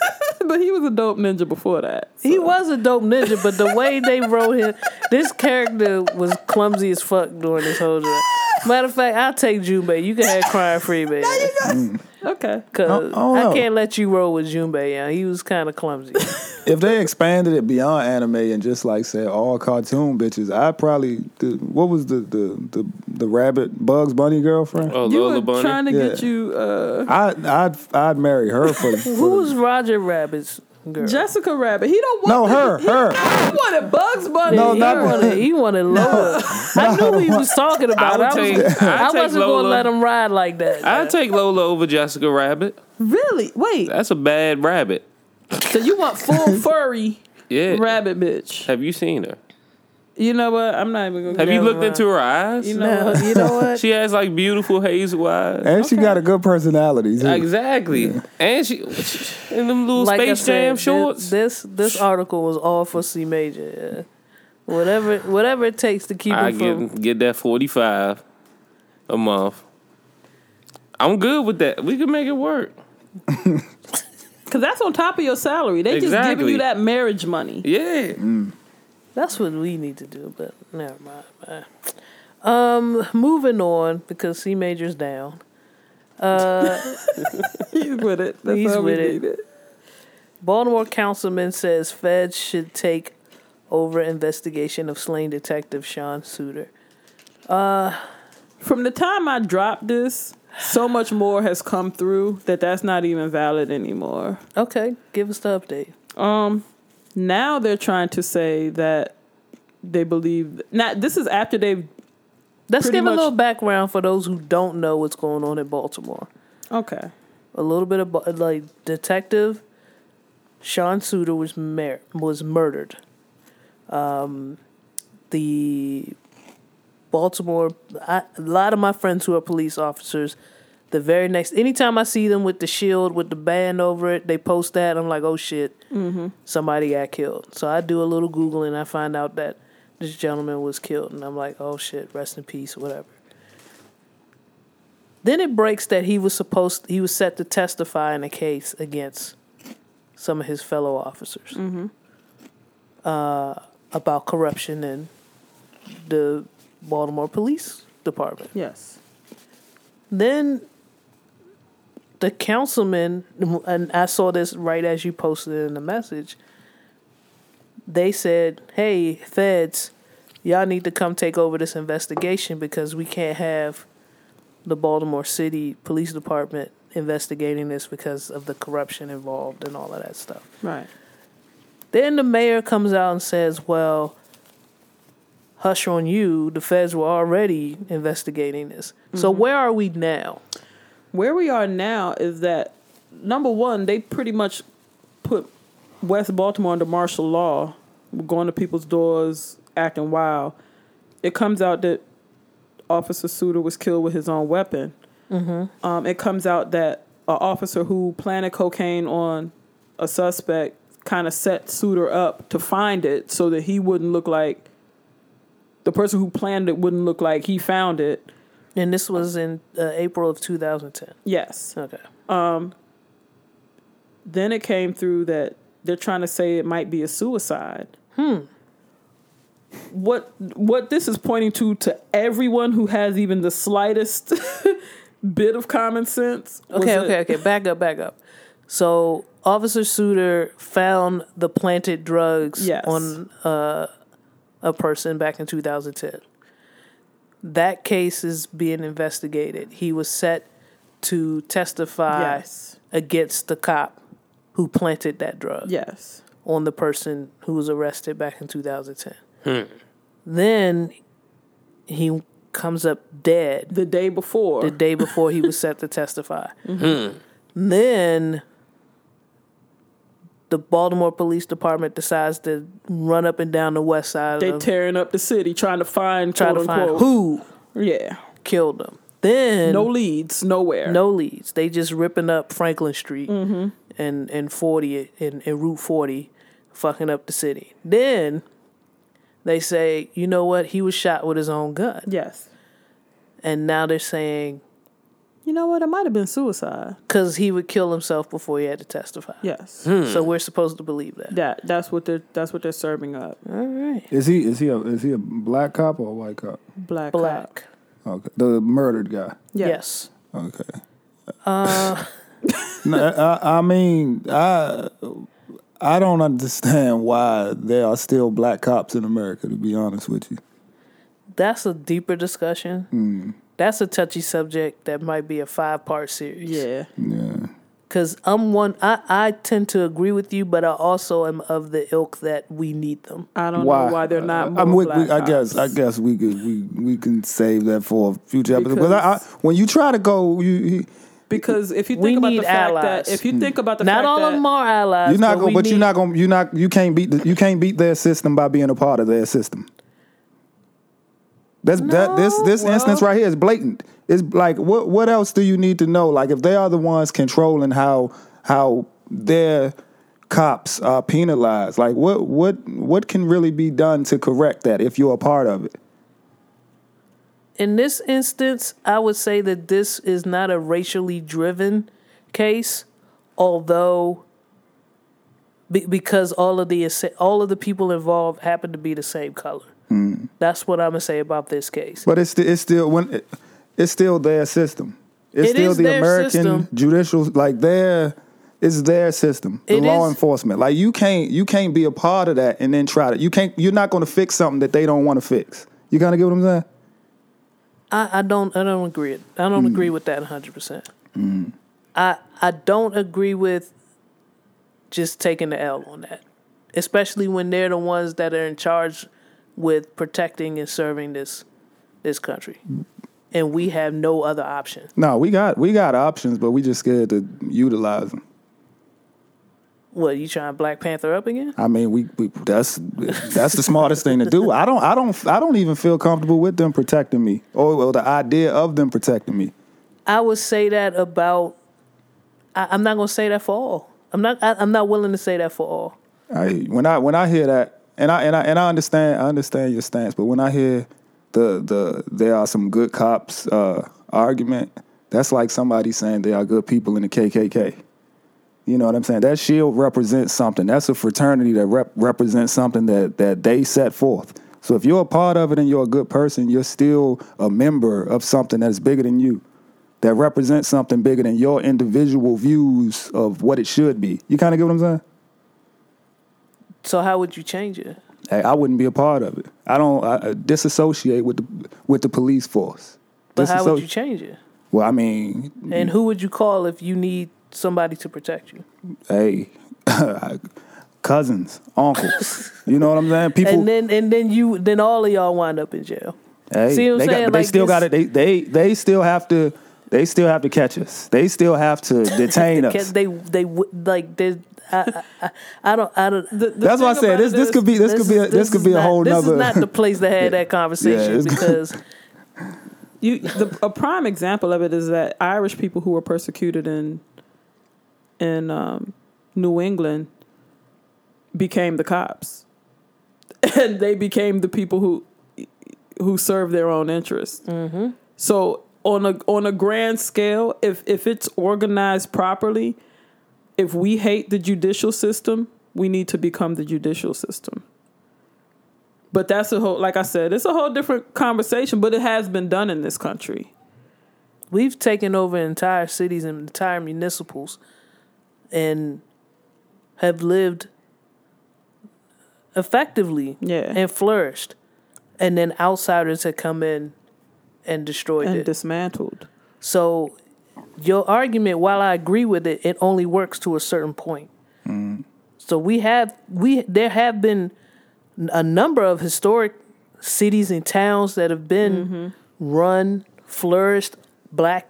[laughs] but he was a dope ninja before that. He was a dope ninja, but the way they wrote him, this character was clumsy as fuck during this whole job. Matter of fact, I'll take Jubei. You can have Crying Freeman. Mm. Okay. Cause I- I I, can't let you roll with Jubei. Yeah, he was kind of clumsy. [laughs] if they expanded it beyond anime and just like said all cartoon bitches, I probably the, what was the, the the the rabbit Bugs Bunny girlfriend? Oh, You Lola were Bunny. trying to get you uh, I I'd I'd marry her for, [laughs] for Who was Roger Rabbit's girl? Jessica Rabbit. He don't want no the- her he, her. He wanted Bugs Bunny. No, he, not- wanted, he wanted [laughs] Lola. I knew what he was talking about. I I, would was, take- I'd I take wasn't going to let him ride like that. I'll take Lola over Jessica Rabbit. Really? Wait. That's a bad rabbit. So you want full furry [laughs] Yeah. rabbit bitch? Have you seen her? You know what? I'm not even gonna. Have you looked into her eyes? You know no, you know what? [laughs] She has like beautiful hazel eyes. And she got a good personality. too. Exactly. And she in them little like Space said, Jam shorts. This this article was all for C Major. Yeah. Whatever whatever it takes to keep I him from. get get that forty five a month. I'm good with that. We can make it work. [laughs] Because that's on top of your salary. They just giving you that marriage money. Yeah. Mm. That's what we need to do, but never mind. man. Um, moving on because C Major's down. [laughs] Uh, He's with it. That's He's with it. needed. Baltimore councilman says feds should take over investigation of slain detective Sean Suiter. From the time I dropped this, so much more has come through that that's not even valid anymore. Okay, give us the update. Um, now they're trying to say that they believe. Now this is after they've. Let's give a little background for those who don't know what's going on in Baltimore. Okay. A little bit of like detective Sean Suiter was mar- was murdered. Um, the Baltimore. I, a lot of my friends who are police officers. The very next, anytime I see them with the shield with the band over it, they post that. I'm like, oh shit, somebody got killed. So I do a little googling. I find out that this gentleman was killed, and I'm like, oh shit, rest in peace, whatever. Then it breaks that he was supposed he was set to testify in a case against some of his fellow officers uh, about corruption in the Baltimore Police Department. Yes. Then the councilman, and I saw this right as you posted it in the message. They said, "Hey, feds, y'all need to come take over this investigation because we can't have the Baltimore City Police Department investigating this because of the corruption involved and all of that stuff." Right. Then the mayor comes out and says, "Well, hush on you. The feds were already investigating this. So mm-hmm. where are we now?" Where we are now is that number one, they pretty much put West Baltimore under martial law, going to people's doors, acting wild. It comes out that Officer Suiter was killed with his own weapon. Mm-hmm. Um, it comes out that an officer who planted cocaine on a suspect kind of set Suiter up to find it so that he wouldn't look like the person who planned it wouldn't look like he found it. And this was in uh, April of 2010. Yes. Okay. Um, then it came through that they're trying to say it might be a suicide. Hmm. What what this is pointing to to everyone who has even the slightest [laughs] bit of common sense. Okay, okay, okay. Back up, back up. So Officer Suiter found the planted drugs Yes. on uh, a person back in 2010. That case is being investigated. He was set to testify Yes. against the cop who planted that drug. Yes. on the person who was arrested back in 2010. Hmm. Then he comes up dead The day before. the day before he was set to testify. Hmm. Then the Baltimore Police Department decides to run up and down the west side they of tearing up the city trying to find try quote to find unquote. who Yeah. killed them. Then No leads, nowhere. no leads. They just ripping up Franklin Street mm-hmm. and and forty and, and Route forty, fucking up the city. Then they say, you know what? He was shot with his own gun, Yes. and now they're saying You know what? It might have been suicide. because he would kill himself before he had to testify. Yes. So we're supposed to believe that. That that's what they're that's what they're serving up. All right. Is he is he a is he a black cop or a white cop? Black. cop. Black. Okay, the murdered guy. Yes. Okay. Uh, [laughs] I, I mean, I I don't understand why there are still black cops in America. To be honest with you, That's a deeper discussion. That's a touchy subject that might be a five part series. Yeah. yeah. Because I'm one, I, I tend to agree with you, but I also am of the ilk that we need them. I don't Why? know why they're not more I'm with, black we, I guess I guess we could we we can save that for a future episode. Because I, I, when you try to go, you, you Because if you We think about the fact allies. that if you think about the Not fact all that of them are allies. you're not but going, we but you're not going, you're not, you can't beat the, you can't beat their system by being a part of their system. That's that this this well- instance right here is blatant. It's like what what else do you need to know? Like if they are the ones controlling how how their cops are penalized, like what what what can really be done to correct that if you're a part of it? In this instance, I would say that this is not a racially driven case, although because all of the all of the people involved happen to be the same color. Mm. That's what I'm gonna say about this case. But it's it's still when it's still their system. It's It still is the American system. judicial like their It's their system, the It law is. enforcement. Like you can't you can't be a part of that and then try to you can't you're not going to fix something that they don't want to fix. You kind of get what I'm saying? I, I don't I don't agree. I don't mm. agree with that 100. percent mm. I I don't agree with just taking the L on that, especially when they're the ones that are in charge with protecting and serving this this country, and we have no other option. No, we got we got options, but we just scared to utilize them. What you trying Black Panther up again? I mean, we, we that's that's the smartest thing to do. I don't I don't I don't even feel comfortable with them protecting me, or well, the idea of them protecting me. I would say that about. I, I'm not gonna say that for all. I'm not. I, I'm not willing to say that for all. I when I when I hear that, and I and I and I understand I understand your stance, but when I hear the the there are some good cops uh, argument, that's like somebody saying there are good people in the KKK. You know what I'm saying? That shield represents something. That's a fraternity that rep- represents something that that they set forth. So if you're a part of it and you're a good person, you're still a member of something that's bigger than you. That represents something bigger than your individual views of what it should be. You kind of get what I'm saying? So how would you change it? Hey, I wouldn't be a part of it. I don't I, I disassociate with the with the police force. But how would you change it? Well, I mean, And who would you call if you need somebody to protect you? hey, [laughs] cousins, uncles. you know what I'm saying? [laughs] People. And then and then you then all of y'all wind up in jail. hey, see what I'm they, saying? Got, they Like still got it. They they they still have to. They still have to catch us. They still have to [laughs] detain us. they they like there's I, I, I- I don't I don't. The- the That's why I said this. This could be. This, could be. A, is- this, could be a not- whole This is not the place to [laughs] have that conversation it's- because [laughs] You, the, a prime example of it is that Irish people who were persecuted in in um, New England became the cops, [laughs] and they became the people who who serve their own interests. Mm-hmm. So on a on a grand scale, if if it's organized properly, if we hate the judicial system, we need to become the judicial system. But that's a whole, like I said, it's a whole different conversation. But it has been done in this country. we've taken over entire cities and entire municipals and have lived effectively Yeah. and flourished. And then outsiders had come in and destroyed and it. dismantled. So your argument, while I agree with it, it only works to a certain point. So we have we there have been a number of historic cities and towns that have been run, flourished, black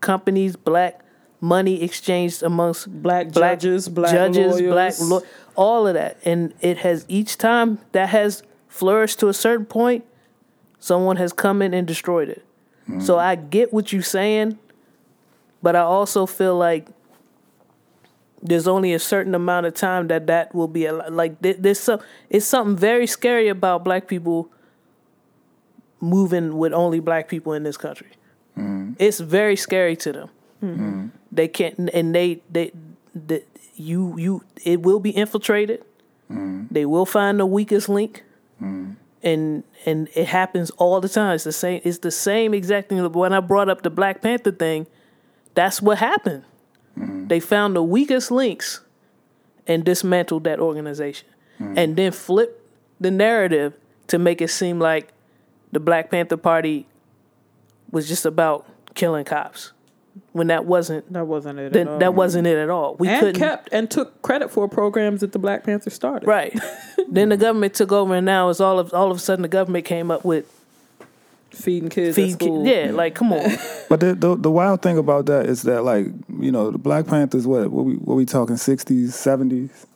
companies, black money exchanged amongst Black judges, black judges, black lawyers. all of that, and it has each time that has flourished to a certain point, someone has come in and destroyed it. So I get what you're saying, but I also feel like there's only a certain amount of time that that will be like there's some it's something very scary about black people moving with only black people in this country. Mm-hmm. It's very scary to them. Mm-hmm. They can't and they they, they you you it will be infiltrated. Mm-hmm. They will find the weakest link. And and it happens all the time. It's the same it's the same exact thing. When I brought up the Black Panther thing, that's what happened. Mm-hmm. They found the weakest links and dismantled that organization. Mm-hmm. And then flipped the narrative to make it seem like the Black Panther Party was just about killing cops. When that wasn't That wasn't it. that, at all. that wasn't it at all. We and couldn't kept and took credit for programs that the Black Panther started. Right. [laughs] then the government took over and now it's all of all of a sudden the government came up with Feeding kids. at school. ki- Yeah, like come on. [laughs] But the, the the wild thing about that is that like you know the Black Panthers what what we what we talking sixties seventies,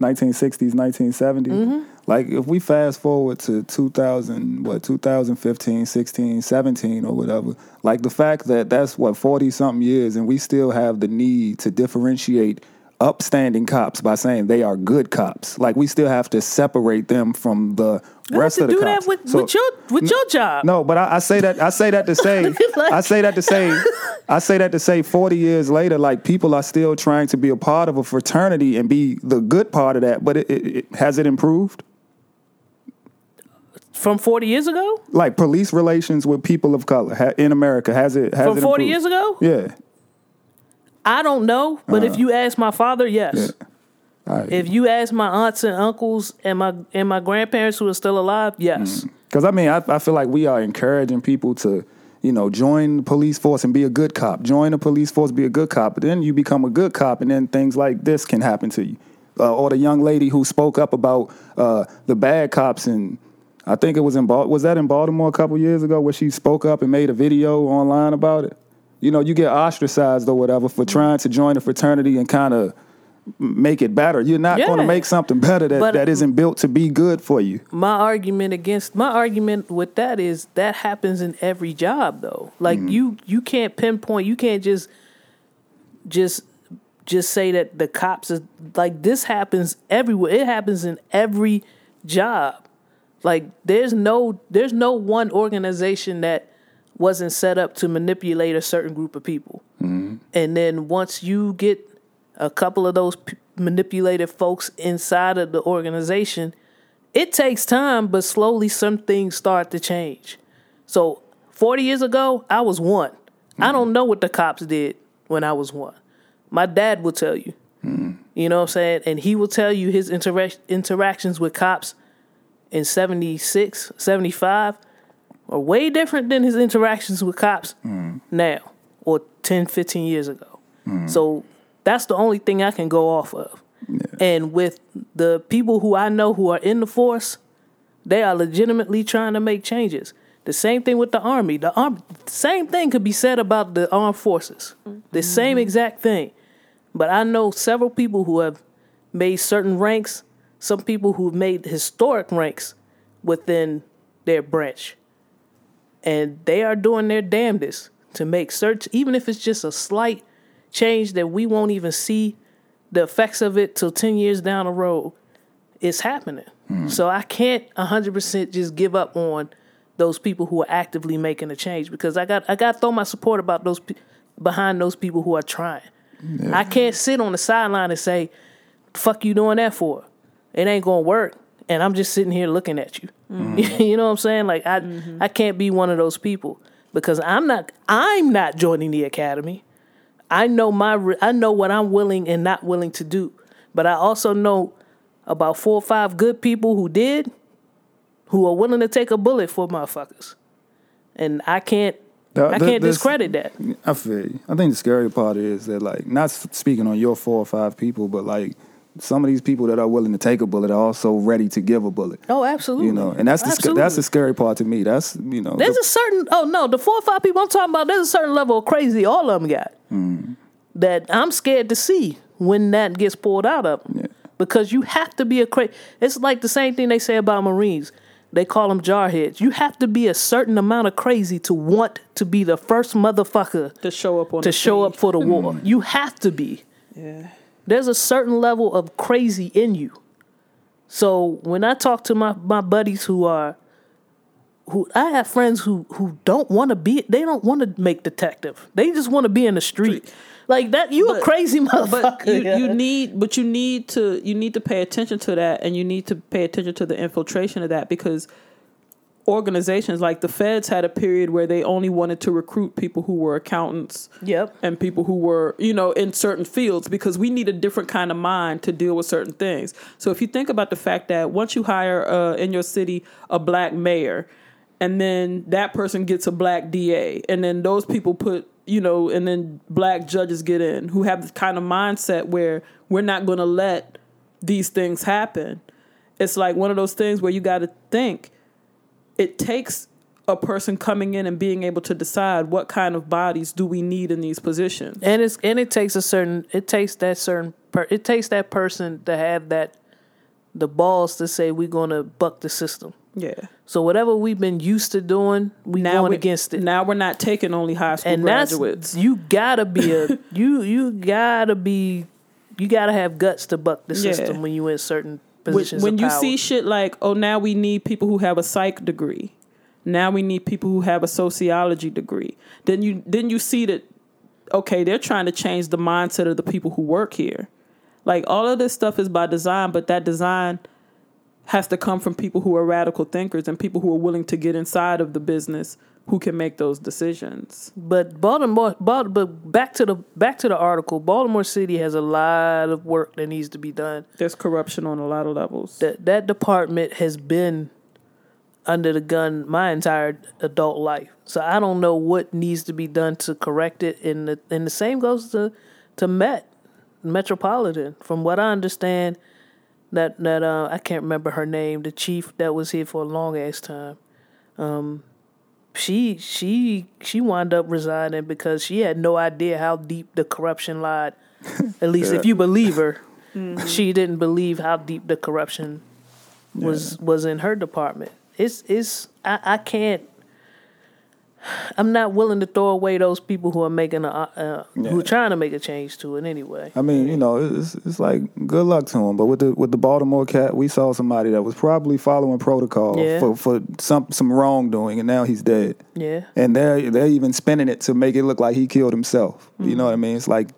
1960s, 1970s. Mm-hmm. Like if we fast forward to two thousand what 2015, 16, 17 or whatever. Like the fact that that's what forty something years and we still have the need to differentiate upstanding cops by saying they are good cops. Like we still have to separate them from the You rest of the do cops. that with, So- with your with your job. no, but I, I say that I say that to say [laughs] Like- I say that to say I say that to say forty years later, like people are still trying to be a part of a fraternity and be the good part of that. But it, it, it has it improved? From forty years ago? Like police relations with people of color ha, in America has it has From it forty improved? years ago? Yeah, I don't know, but if you ask my father, yes. Uh-huh. Yeah. Right. If you ask my aunts and uncles and my and my grandparents who are still alive, yes. Because I mean, I, I feel like we are encouraging people to, you know, join the police force and be a good cop. Join the police force, be a good cop. But then you become a good cop, and then things like this can happen to you. Uh, or the young lady who spoke up about uh, the bad cops, and I think it was in was that in Baltimore a couple years ago, where she spoke up and made a video online about it. You know, you get ostracized or whatever for trying to join a fraternity and kind of make it better. You're not going to make something better that, But- that isn't built to be good for you. my argument against my argument with that is that happens in every job though. Like mm-hmm. you you can't pinpoint you can't just just just say that the cops is like this happens everywhere. It happens in every job. Like there's no there's no one organization that wasn't set up to manipulate a certain group of people mm-hmm. and then once you get a couple of those p- manipulated folks inside of the organization it takes time, but slowly some things start to change. So 40 years ago, I was one. I mm-hmm. don't know what the cops did when I was one. My dad will tell you. Mm-hmm. You know what I'm saying? And he will tell you his interac- interactions with cops in 76, 75 are way different than his interactions with cops mm. now or 10, 15 years ago. Mm. So that's the only thing I can go off of. And with the people who I know who are in the force, they are legitimately trying to make changes. The same thing with the army. The arm, same thing could be said about the armed forces. The mm-hmm. same exact thing. But I know several people who have made certain ranks, some people who've made historic ranks within their branch. And they are doing their damnedest to make search, even if it's just a slight change that we won't even see the effects of it till 10 years down the road. It's happening. Hmm. So I can't 100% just give up on those people who are actively making a change because I got I got to throw my support about those pe- behind those people who are trying. I can't sit on the sideline and say, "Fuck you doing that for?" It ain't gonna work, and I'm just sitting here looking at you. [laughs] you know what I'm saying? Like I mm-hmm. I can't be one of those people because I'm not I'm not joining the academy. I know my I know what I'm willing and not willing to do, but I also know about four or five good people who did, who are willing to take a bullet for motherfuckers, and I can't The- I can't this- discredit that. I feel you. I think the scary part is that, like, not speaking on your four or five people, but like some of these people that are willing to take a bullet are also ready to give a bullet. Oh, absolutely. You know, and that's the sc- that's the scary part to me. That's you know, There's the- a certain oh no, the four or five people I'm talking about, there's a certain level of crazy all of them got mm. that I'm scared to see when that gets pulled out of them. Yeah. Because you have to be a crazy. It's like the same thing they say about Marines. They call them jarheads. You have to be a certain amount of crazy to want to be the first motherfucker to show up on to the show scene. up for the war. Mm. You have to be. Yeah. There's a certain level of crazy in you. So when I talk to my, my buddies who are who I have friends who who don't want to be they don't want to make detective. They just want to be in the street. Like that you a crazy motherfucker. But you, [laughs] you need but you need to you need to pay attention to that and you need to pay attention to the infiltration of that because organizations like the feds had a period where they only wanted to recruit people who were accountants Yep. and people who were you know in certain fields because we need a different kind of mind to deal with certain things so if you think about the fact that once you hire uh, in your city a black mayor and then that person gets a black da and then those people put you know and then black judges get in who have the kind of mindset where we're not going to let these things happen it's like one of those things where you got to think it takes a person coming in and being able to decide what kind of bodies do we need in these positions. and it's and it takes a certain it takes that certain per, it takes that person to have that the balls to say we're going to buck the system. Yeah. So whatever we've been used to doing, we Now going we- against it. Now we're not taking only high school and graduates. you gotta be a [laughs] you you gotta be you gotta have guts to buck the Yeah. system when you in certain positions. when of you see shit like, oh, now we need people who have a psych degree. Now we need people who have a sociology degree. Then you then you see that okay, they're trying to change the mindset of the people who work here. Like all of this stuff is by design, but that design has to come from people who are radical thinkers and people who are willing to get inside of the business who can make those decisions. But Baltimore, Bal- but back to the back to the article. Baltimore City has a lot of work that needs to be done. There's corruption on a lot of levels. That that department has been under the gun my entire adult life. So I don't know what needs to be done to correct it. And the and the same goes to to Met Metropolitan. From what I understand, that that uh, I can't remember her name. The chief that was here for a long ass time. Um, she she she wound up resigning because she had no idea how deep the corruption lied. At least if you believe her, mm-hmm. she didn't believe how deep the corruption was was in her department. It's it's I, I can't. I'm not willing to throw away those people who are making a uh, who are trying to make a change to it anyway. I mean, you know, it's it's like good luck to him. But with the with the Baltimore cat, we saw somebody that was probably following protocol Yeah. for, for some some wrongdoing, and now he's dead. Yeah, And they're they're even spinning it to make it look like he killed himself. You know what I mean? It's like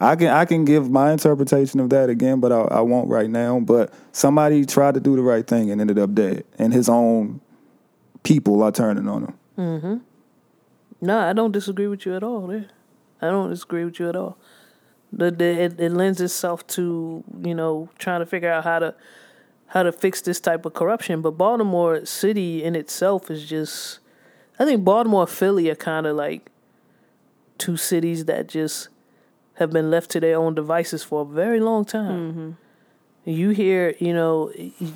I can I can give my interpretation of that again, but I, I won't right now. But somebody tried to do the right thing and ended up dead, and his own people are turning on him. Mm-hmm. no, I don't disagree with you at all. There, I don't disagree with you at all. The, the it, it lends itself to you know trying to figure out how to how to fix this type of corruption. But Baltimore City in itself is just, I think Baltimore Philly are kind of like two cities that just have been left to their own devices for a very long time. Mm-hmm. You hear, you know,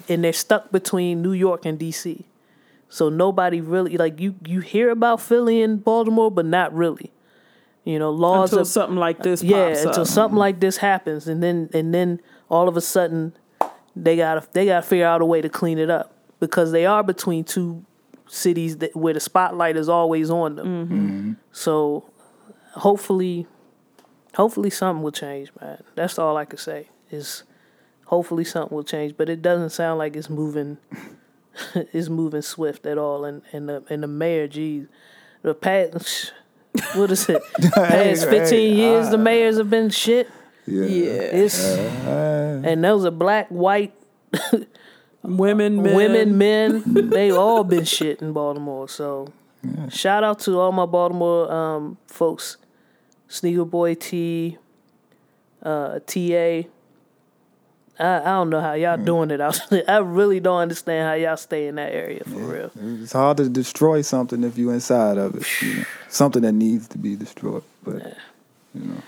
and they're stuck between New York and D.C. So nobody really like you. You hear about Philly and Baltimore, but not really. You know, laws Until are something like this yeah pops until up. something like this happens and then and then all of a sudden they gotta they gotta figure out a way to clean it up because they are between two cities that where the spotlight is always on them Mm-hmm. so hopefully hopefully something will change man that's all i can say is hopefully something will change but it doesn't sound like it's moving [laughs] it's moving swift at all and and the and the mayor geez the past [laughs] what is it [laughs] past 15 hey, years the mayors have been shit Yeah. yeah, it's and those are black, white, women, men. women, men. They all been shit in Baltimore. So shout out to all my Baltimore um, folks, Sneaker Boy T, uh, TA. I, I don't know how y'all doing it out there. [laughs] I really don't understand how y'all stay in that area for real. It's hard to destroy something if you're inside of it. You know? [sighs] Something that needs to be destroyed. But yeah. you know.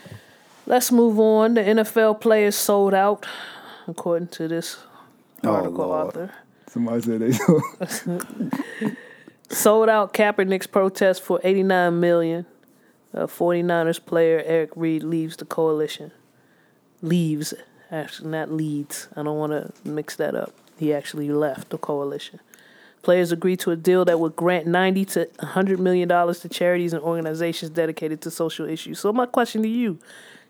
Let's move on. The NFL players sold out, according to this article Oh, author. somebody said they [laughs] sold out Kaepernick's protest for 89 million. Uh, 49ers player Eric Reid leaves the coalition. Leaves, actually not leads. I don't want to mix that up. He actually left the coalition. Players agreed to a deal that would grant 90 to 100 million dollars to charities and organizations dedicated to social issues. So my question to you,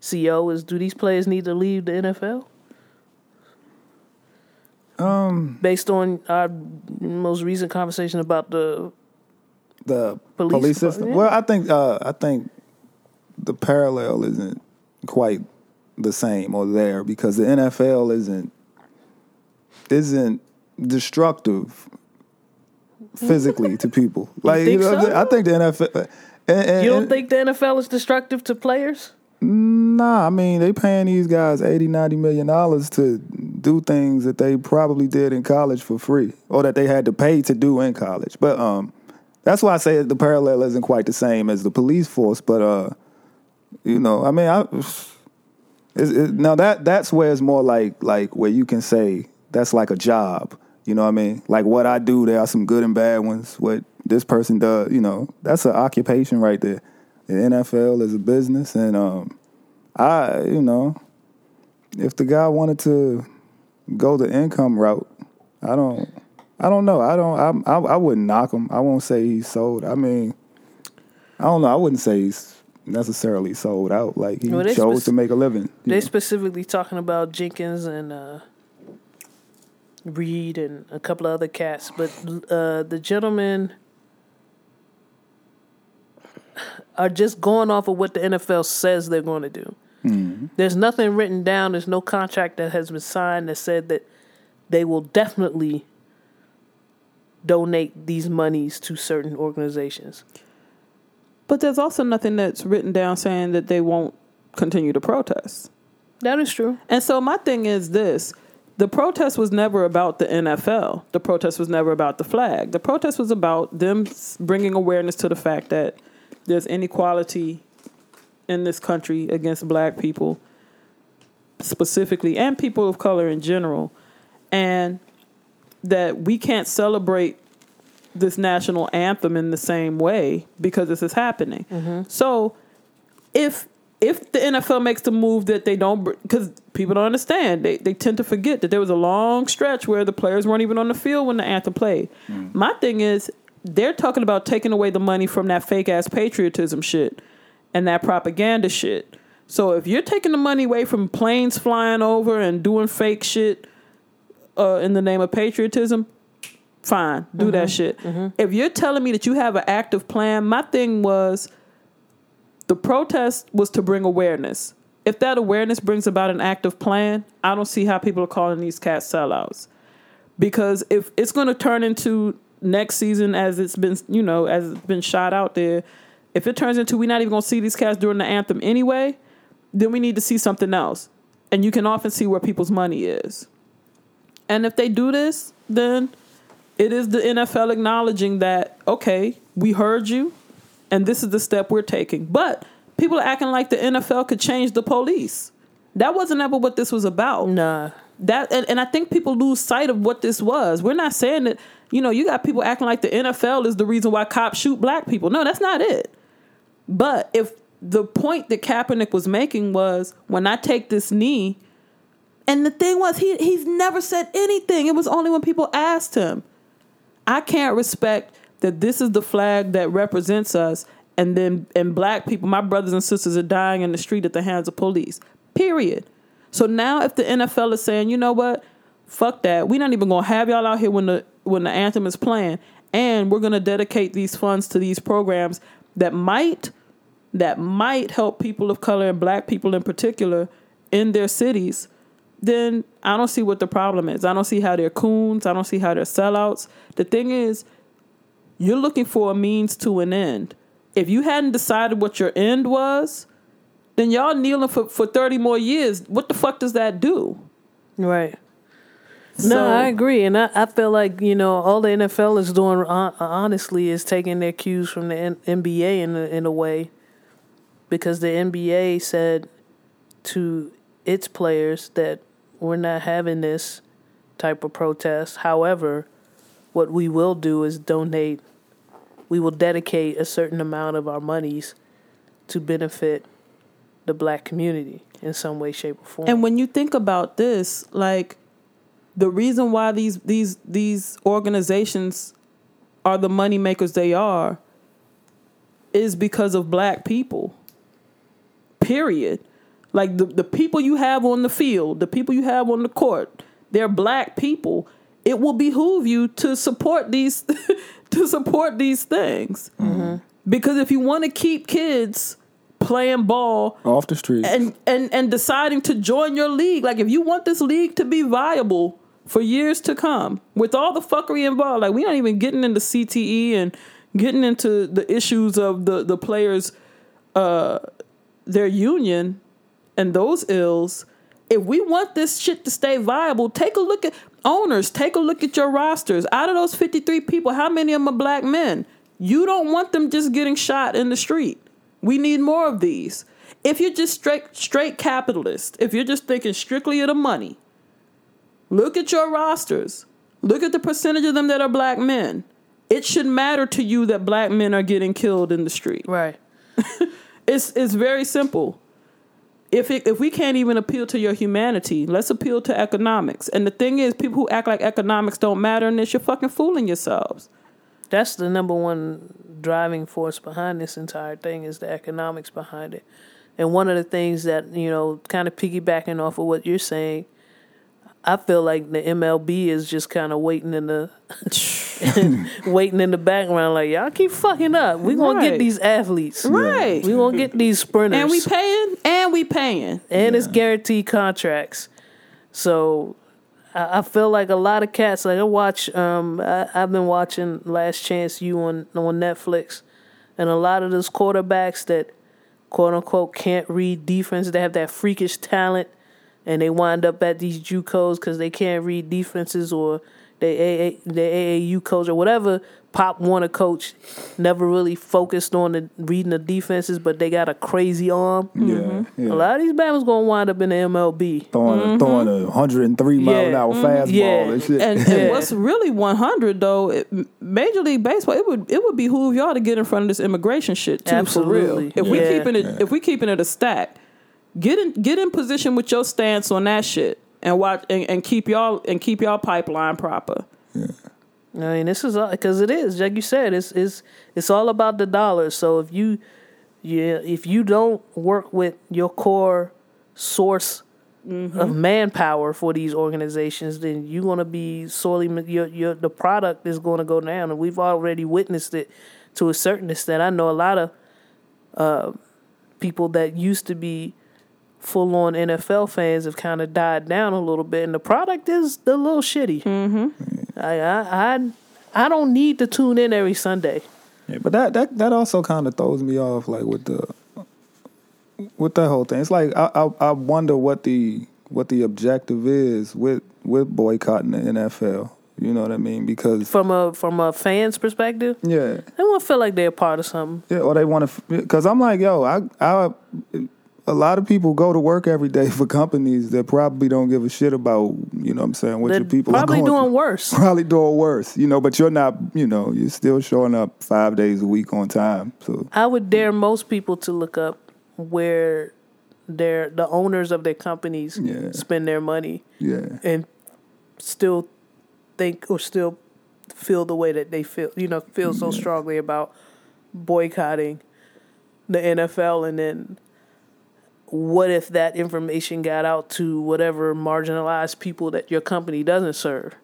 CEO, is do these players need to leave the NFL? um Based on our most recent conversation about the the Police police, system. yeah. Well, I think uh, I think the parallel isn't quite the same or there because the NFL isn't isn't destructive physically to people. Like think know, I'm so? I think the NFL. And, and- You don't think the NFL is destructive to players? Nah, I mean they paying these guys 80, 90 million dollars to do things that they probably did in college for free, or that they had to pay to do in college. But um, that's why I say the parallel isn't quite the same as the police force. But uh, you know, I mean, I it, now that that's where it's more like like where you can say that's like a job. You know what I mean? Like what I do, there are some good and bad ones. What this person does, you know, that's an occupation right there. The NFL is a business, and um, I, you know, if the guy wanted to go the income route, I don't, I don't know. I don't. I, I, I wouldn't knock him. I won't say he's sold. I mean, I don't know. I wouldn't say he's necessarily sold out. Like he Well, they chose spec- to make a living. They're know. specifically talking about Jenkins and uh, Reid and a couple of other cats, but uh, the gentlemen are just going off of what the NFL says they're going to do. There's nothing written down. There's no contract that has been signed that said that they will definitely donate these monies to certain organizations. But there's also nothing that's written down saying that they won't continue to protest. That is true. And so my thing is this the protest was never about the NFL. The protest was never about the flag. The protest was about them bringing awareness to the fact that there's inequality in this country against black people specifically and people of color in general and that we can't celebrate this national anthem in the same way because this is happening. So if if the NFL makes the move that they don't, because people don't understand, they they tend to forget that there was a long stretch where the players weren't even on the field when the anthem played. My thing is, they're talking about taking away the money from that fake ass patriotism shit and that propaganda shit. So if you're taking the money away from planes flying over and doing fake shit uh, in the name of patriotism, fine, do that mm-hmm. shit. Mm-hmm. If you're telling me that you have an active plan, my thing was the protest was to bring awareness. If that awareness brings about an active plan, I don't see how people are calling these cats sellouts. Because if it's going to turn into next season as it's been, you know, as it's been shot out there, if it turns into we're not even going to see these cats during the anthem anyway, then we need to see something else. And you can often see where people's money is. And if they do this, then it is the NFL acknowledging that, okay, we heard you and this is the step we're taking. But people are acting like the NFL could change the police. That wasn't ever what this was about. Nah. That and, and I think people lose sight of what this was. We're not saying that, you know, you got people acting like the NFL is the reason why cops shoot black people. No, that's not it. But if the point that Kaepernick was making was when I take this knee, and the thing was he he's never said anything. It was only when people asked him. I can't respect that this is the flag that represents us and then and black people, my brothers and sisters are dying in the street at the hands of police. Period. So now if the NFL is saying, you know what? Fuck that. We're not even gonna have y'all out here when the when the anthem is playing. And we're gonna dedicate these funds to these programs that might that might help people of color and black people in particular in their cities, then I don't see what the problem is. I don't see how they're coons. I don't see how they're sellouts. The thing is, you're looking for a means to an end. If you hadn't decided what your end was, then y'all kneeling for, for 30 more years. What the fuck does that do? Right. So- no, I agree, and I, I feel like you know all the NFL is doing uh, honestly is taking their cues from the N- NBA in a, in a way, because the NBA said to its players that we're not having this type of protest. However, what we will do is donate. We will dedicate a certain amount of our monies to benefit the black community in some way, shape, or form. And when you think about this, like the reason why these these these organizations are the money makers they are is because of black people. Period. Like the, the people you have on the field, the people you have on the court, they're black people. It will behoove you to support these [laughs] to support these things. Because if you want to keep kids playing ball Off the street. and and and deciding to join your league. Like if you want this league to be viable for years to come, with all the fuckery involved, like we're not even getting into CTE and getting into the issues of the the players, uh, their union, and those ills. If we want this shit to stay viable, take a look at owners. Take a look at your rosters. Out of those fifty three people, how many of them are black men? You don't want them just getting shot in the street. We need more of these. If you're just straight straight capitalist, if you're just thinking strictly of the money, look at your rosters. Look at the percentage of them that are black men. It should matter to you that black men are getting killed in the street. right. [laughs] It's it's very simple. If it, if we can't even appeal to your humanity, let's appeal to economics. And the thing is, people who act like economics don't matter in this, you're fucking fooling yourselves. that's the number one driving force behind this entire thing is the economics behind it. And one of the things that, you know, kind of piggybacking off of what you're saying, I feel like the MLB is just kind of waiting in the [laughs] [laughs] [laughs] waiting in the background like y'all keep fucking up. We going to Right. get these athletes. Right. We going to get these sprinters. And we paying, and we paying. and it's guaranteed contracts. So I I feel like a lot of cats. Like I watch, um, I, I've been watching Last Chance U on on Netflix, and a lot of those quarterbacks that quote unquote can't read defense, they have that freakish talent, and they wind up at these JUCOs because they can't read defenses or they AA, the AAU coach or whatever. Pop Warner coach never really focused on the reading the defenses, but they got a crazy arm. Yeah, mm-hmm. yeah. A lot of these Bama's gonna wind up in the MLB. throwing a, mm-hmm. throwing a 103 mile an Yeah. hour fastball Yeah. and shit. And, and what's really 100 though, it, Major League Baseball, it would it would behoove y'all to get in front of this immigration shit too Absolutely. for real. If we Yeah. keeping it if we keeping it a stack, get in get in position with your stance on that shit and watch and, and keep y'all and keep y'all pipeline proper. Yeah. I mean, this is because it is like you said. It's it's it's all about the dollars. So if you, yeah, if you don't work with your core source of manpower for these organizations, then you're gonna be sorely your your the product is going to go down, and we've already witnessed it to a certain extent. I know a lot of uh, people that used to be full on NFL fans have kind of died down a little bit, and the product is a little shitty. Mm-hmm. I, I I I don't need to tune in every Sunday. Yeah, but that that that also kind of throws me off, like with the with that whole thing. It's like I, I I wonder what the what the objective is with with boycotting the NFL. You know what I mean? Because From a from a fan's perspective, yeah, they want to feel like they're a part of something. yeah, or they want to. Because I'm like, yo, I I. A lot of people go to work every day for companies that probably don't give a shit about, you know what I'm saying, what They're your people probably doing through. worse. [laughs] Probably doing worse, you know, but you're not, you know, you're still showing up five days a week on time. So I would dare most people to look up where their the owners of their companies Yeah. spend their money yeah. and still think or still feel the way that they feel. You know, feel so strongly about boycotting the NFL, and then what if that information got out to whatever marginalized people that your company doesn't serve,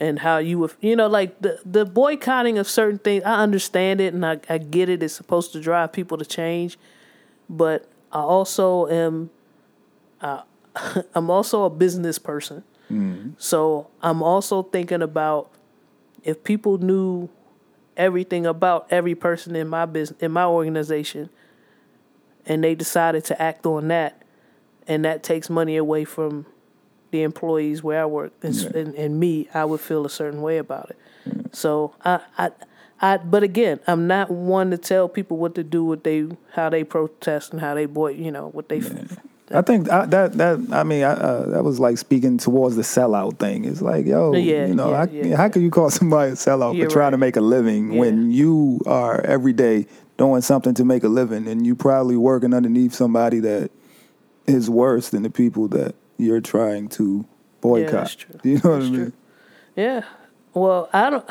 and how you would, you know, like the the boycotting of certain things. I understand it, and I, I get it. It's supposed to drive people to change, but I also am. Uh, [laughs] I'm also a business person. So I'm also thinking about if people knew everything about every person in my business in my organization and they decided to act on that and that takes money away from the employees where I work and, and, and me, I would feel a certain way about it. So I, I I but again, I'm not one to tell people what to do, what they how they protest and how they boy, you know, what they I think I, that that I mean I, uh, that was like speaking towards the sellout thing. It's like yo, Yeah, you know, yeah, I, yeah. how can you call somebody a sellout for trying right. to make a living when you are every day doing something to make a living, and you probably working underneath somebody that is worse than the people that you're trying to boycott. that's true. [laughs] You know what That's I mean? true. Yeah. Well, I don't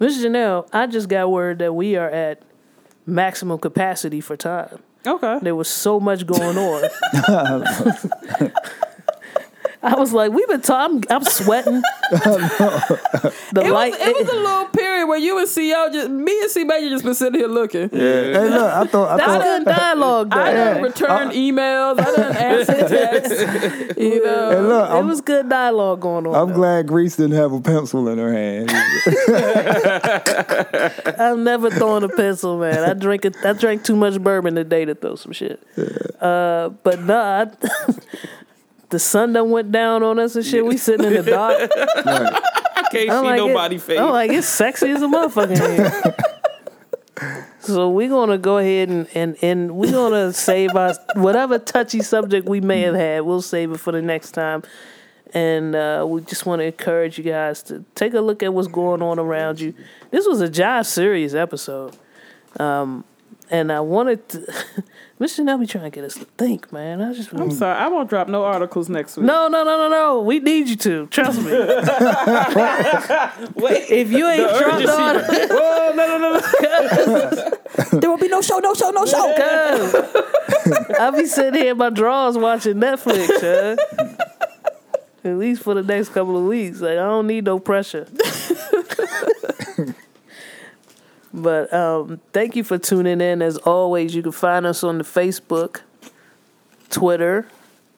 Mr. Janelle, I just got word that we are at maximum capacity for time. Okay. There was so much going on. [laughs] [laughs] I was like, we've been talking. I'm, I'm sweating. [laughs] [laughs] the It light. was, it was a little period where you and CO just me and C Major just been sitting here looking. Hey, look, I thought I that's thought good dialogue, though. I done [laughs] Yeah. returned emails. I didn't answer texts. You know. Hey, look, it I'm, was good dialogue going on. I'm though. glad Grease didn't have a pencil in her hand. I'm never throwing a pencil, man. I drink it. I drank too much bourbon today to throw some shit. Uh, but nah, I- the sun done went down on us and shit. We sitting in the dark. [laughs] I can't I'm see like, nobody it, face. I'm like, it's sexy as a motherfucker. here. [laughs] so we're gonna go ahead and, and, and we're gonna save our whatever touchy subject we may have had. We'll save it for the next time. And uh, we just want to encourage you guys to take a look at what's going on around you. This was a Josh serious episode, um, and I wanted to. [laughs] Mr. Nell be trying to get us to think, man. I just I'm sorry, I won't drop no articles next week. no, no, no, no, no. We need you to trust me. [laughs] Wait, If you ain't dropped urgency. on, [laughs] Whoa, no, no, no, no. [laughs] There will be no show, no show, no show. Cuz I be sitting here in my drawers watching Netflix, huh? At least for the next couple of weeks. Like I don't need no pressure. But um, thank you for tuning in. As always, you can find us on the Facebook, Twitter,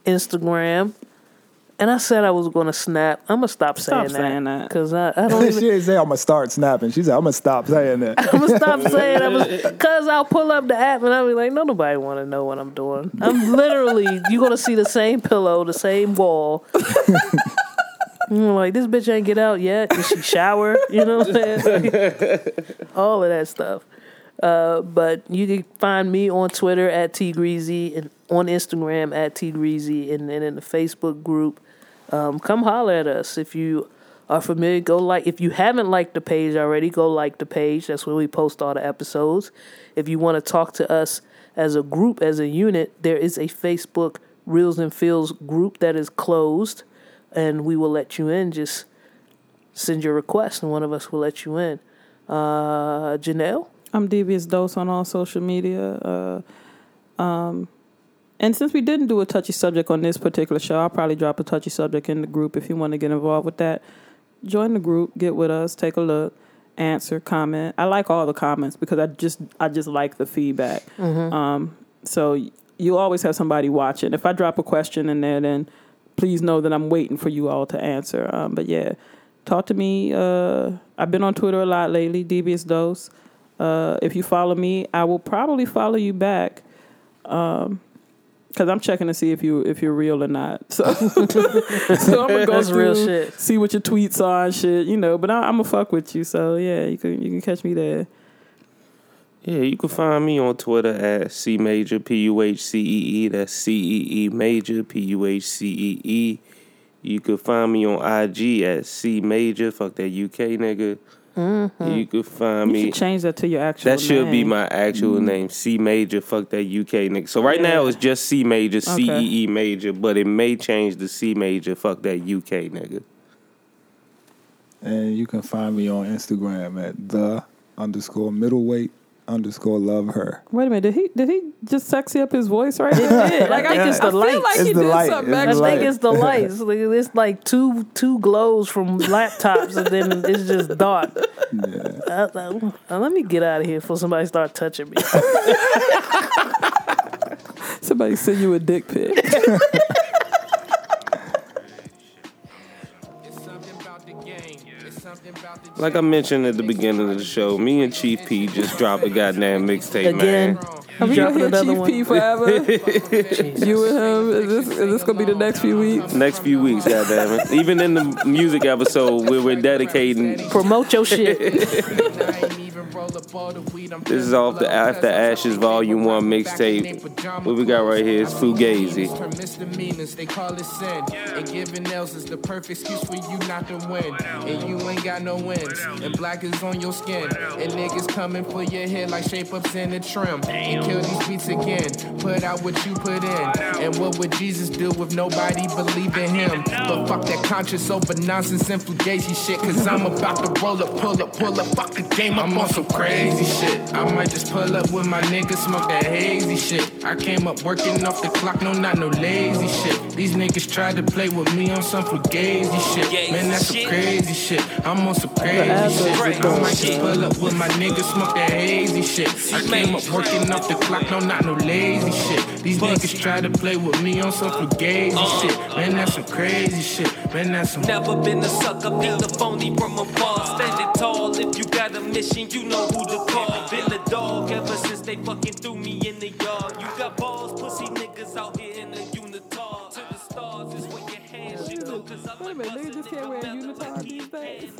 Instagram, And I said I was going to snap. I'm gonna stop, Stop saying saying that. because I, I don't she even. didn't say I'm gonna start snapping. She said I'm gonna stop saying that. [laughs] I'm gonna stop [laughs] saying I was because I'll pull up the app and I'll be like, no, nobody want to know what I'm doing. I'm literally you gonna see the same pillow, the same wall. [laughs] I'm like this bitch ain't get out yet. Did she shower? You know what I'm saying? [laughs] All of that stuff. Uh, but you can find me on Twitter at T Greasy and on Instagram at T Greasy and then in the Facebook group. Um, come holler at us if you are familiar. Go like if you haven't liked the page already, go like the page. That's where we post all the episodes. If you want to talk to us as a group, as a unit, there is a Facebook Reels and Feels group that is closed, and we will let you in. Just send your request, and one of us will let you in. Uh, Janelle. I'm Devious Dose on all social media. Uh, um, and since we didn't do a touchy subject on this particular show, I'll probably drop a touchy subject in the group if you want to get involved with that. Join the group, get with us, take a look, answer, comment. I like all the comments because I just I just like the feedback. Um, so you always have somebody watching. If I drop a question in there, then please know that I'm waiting for you all to answer. Um, but yeah, talk to me. Uh, I've been on Twitter a lot lately, Devious Dose. Uh, if you follow me, I will probably follow you back. Um, Cause I'm checking to see if you if you're real or not. [laughs] So, [laughs] so I'm gonna go That's through, real shit. see what your tweets are and shit, you know. But I, I'm gonna fuck with you, so yeah, you can you can catch me there. Yeah, you can find me on Twitter at C Major P U H C E E. That's C E E Major P U H C E E. You can find me on IG at C Major. Fuck that UK nigga. Mm-hmm. You can find You me. should change that to your actual. That should be my actual mm-hmm. name, C Major. Fuck that UK nigga. So right now it's just C Major, C Okay. E E Major, but it may change to C Major. Fuck that UK nigga. And you can find me on Instagram at the underscore middleweight underscore love her. Wait a minute, did he did he just sexy up his voice right It there? did. I think it's the I feel lights. like It's he did light. something It's I the extra. light. think it's the lights. Like, It's like two two glows from laptops, and then it's just dark. Uh, uh, uh, let me get out of here before somebody start touching me. [laughs] Somebody send you a dick pic. [laughs] Like I mentioned at the beginning of the show, me and Chief P just dropped a goddamn mixtape, Again, man. Are we dropping gonna another hear Chief one. P forever? [laughs] you and him? Is this is this gonna be the next few weeks? Next few weeks, goddamn it. Even in the music episode where we're dedicating Promote your shit. [laughs] This is off the After Ashes Volume 1 mixtape. What we got right here is Fugazi. Turn misdemeanors, they call it sin. And giving else is the perfect excuse for you not to win. And you ain't got no wins. And black is on your skin. And niggas coming for your head like shape ups in the trim. And kill these beats again. Put out what you put in. And what would Jesus do if nobody believed in him? But fuck that conscious over nonsense and fugazi shit. Cause I'm about to roll up, pull up, pull up. Fuck the game, I'm on some crazy shit. I might just pull up with my niggas, smoke that hazy shit. I came up working off the clock, no, not no lazy shit. These niggas tried to play with me on some fugazi shit. Man, that's some crazy shit. I'm on some crazy shit. I might just pull up with my niggas, smoke that hazy shit. I came up working off the clock, no, not no lazy shit. These niggas tried to play with me on some fugazi uh. shit. Man, that's some crazy shit. Man, that's some. Never been a sucker, beat the phony from afar. Standing tall, if you got a mission, you know who to call. Been a dog ever since they fucking threw me in the yard. You got balls, pussy niggas out here in the unitard. To the stars is where your hands should go, cause I'm Wait a minute, niggas just can't wear a unitard these days.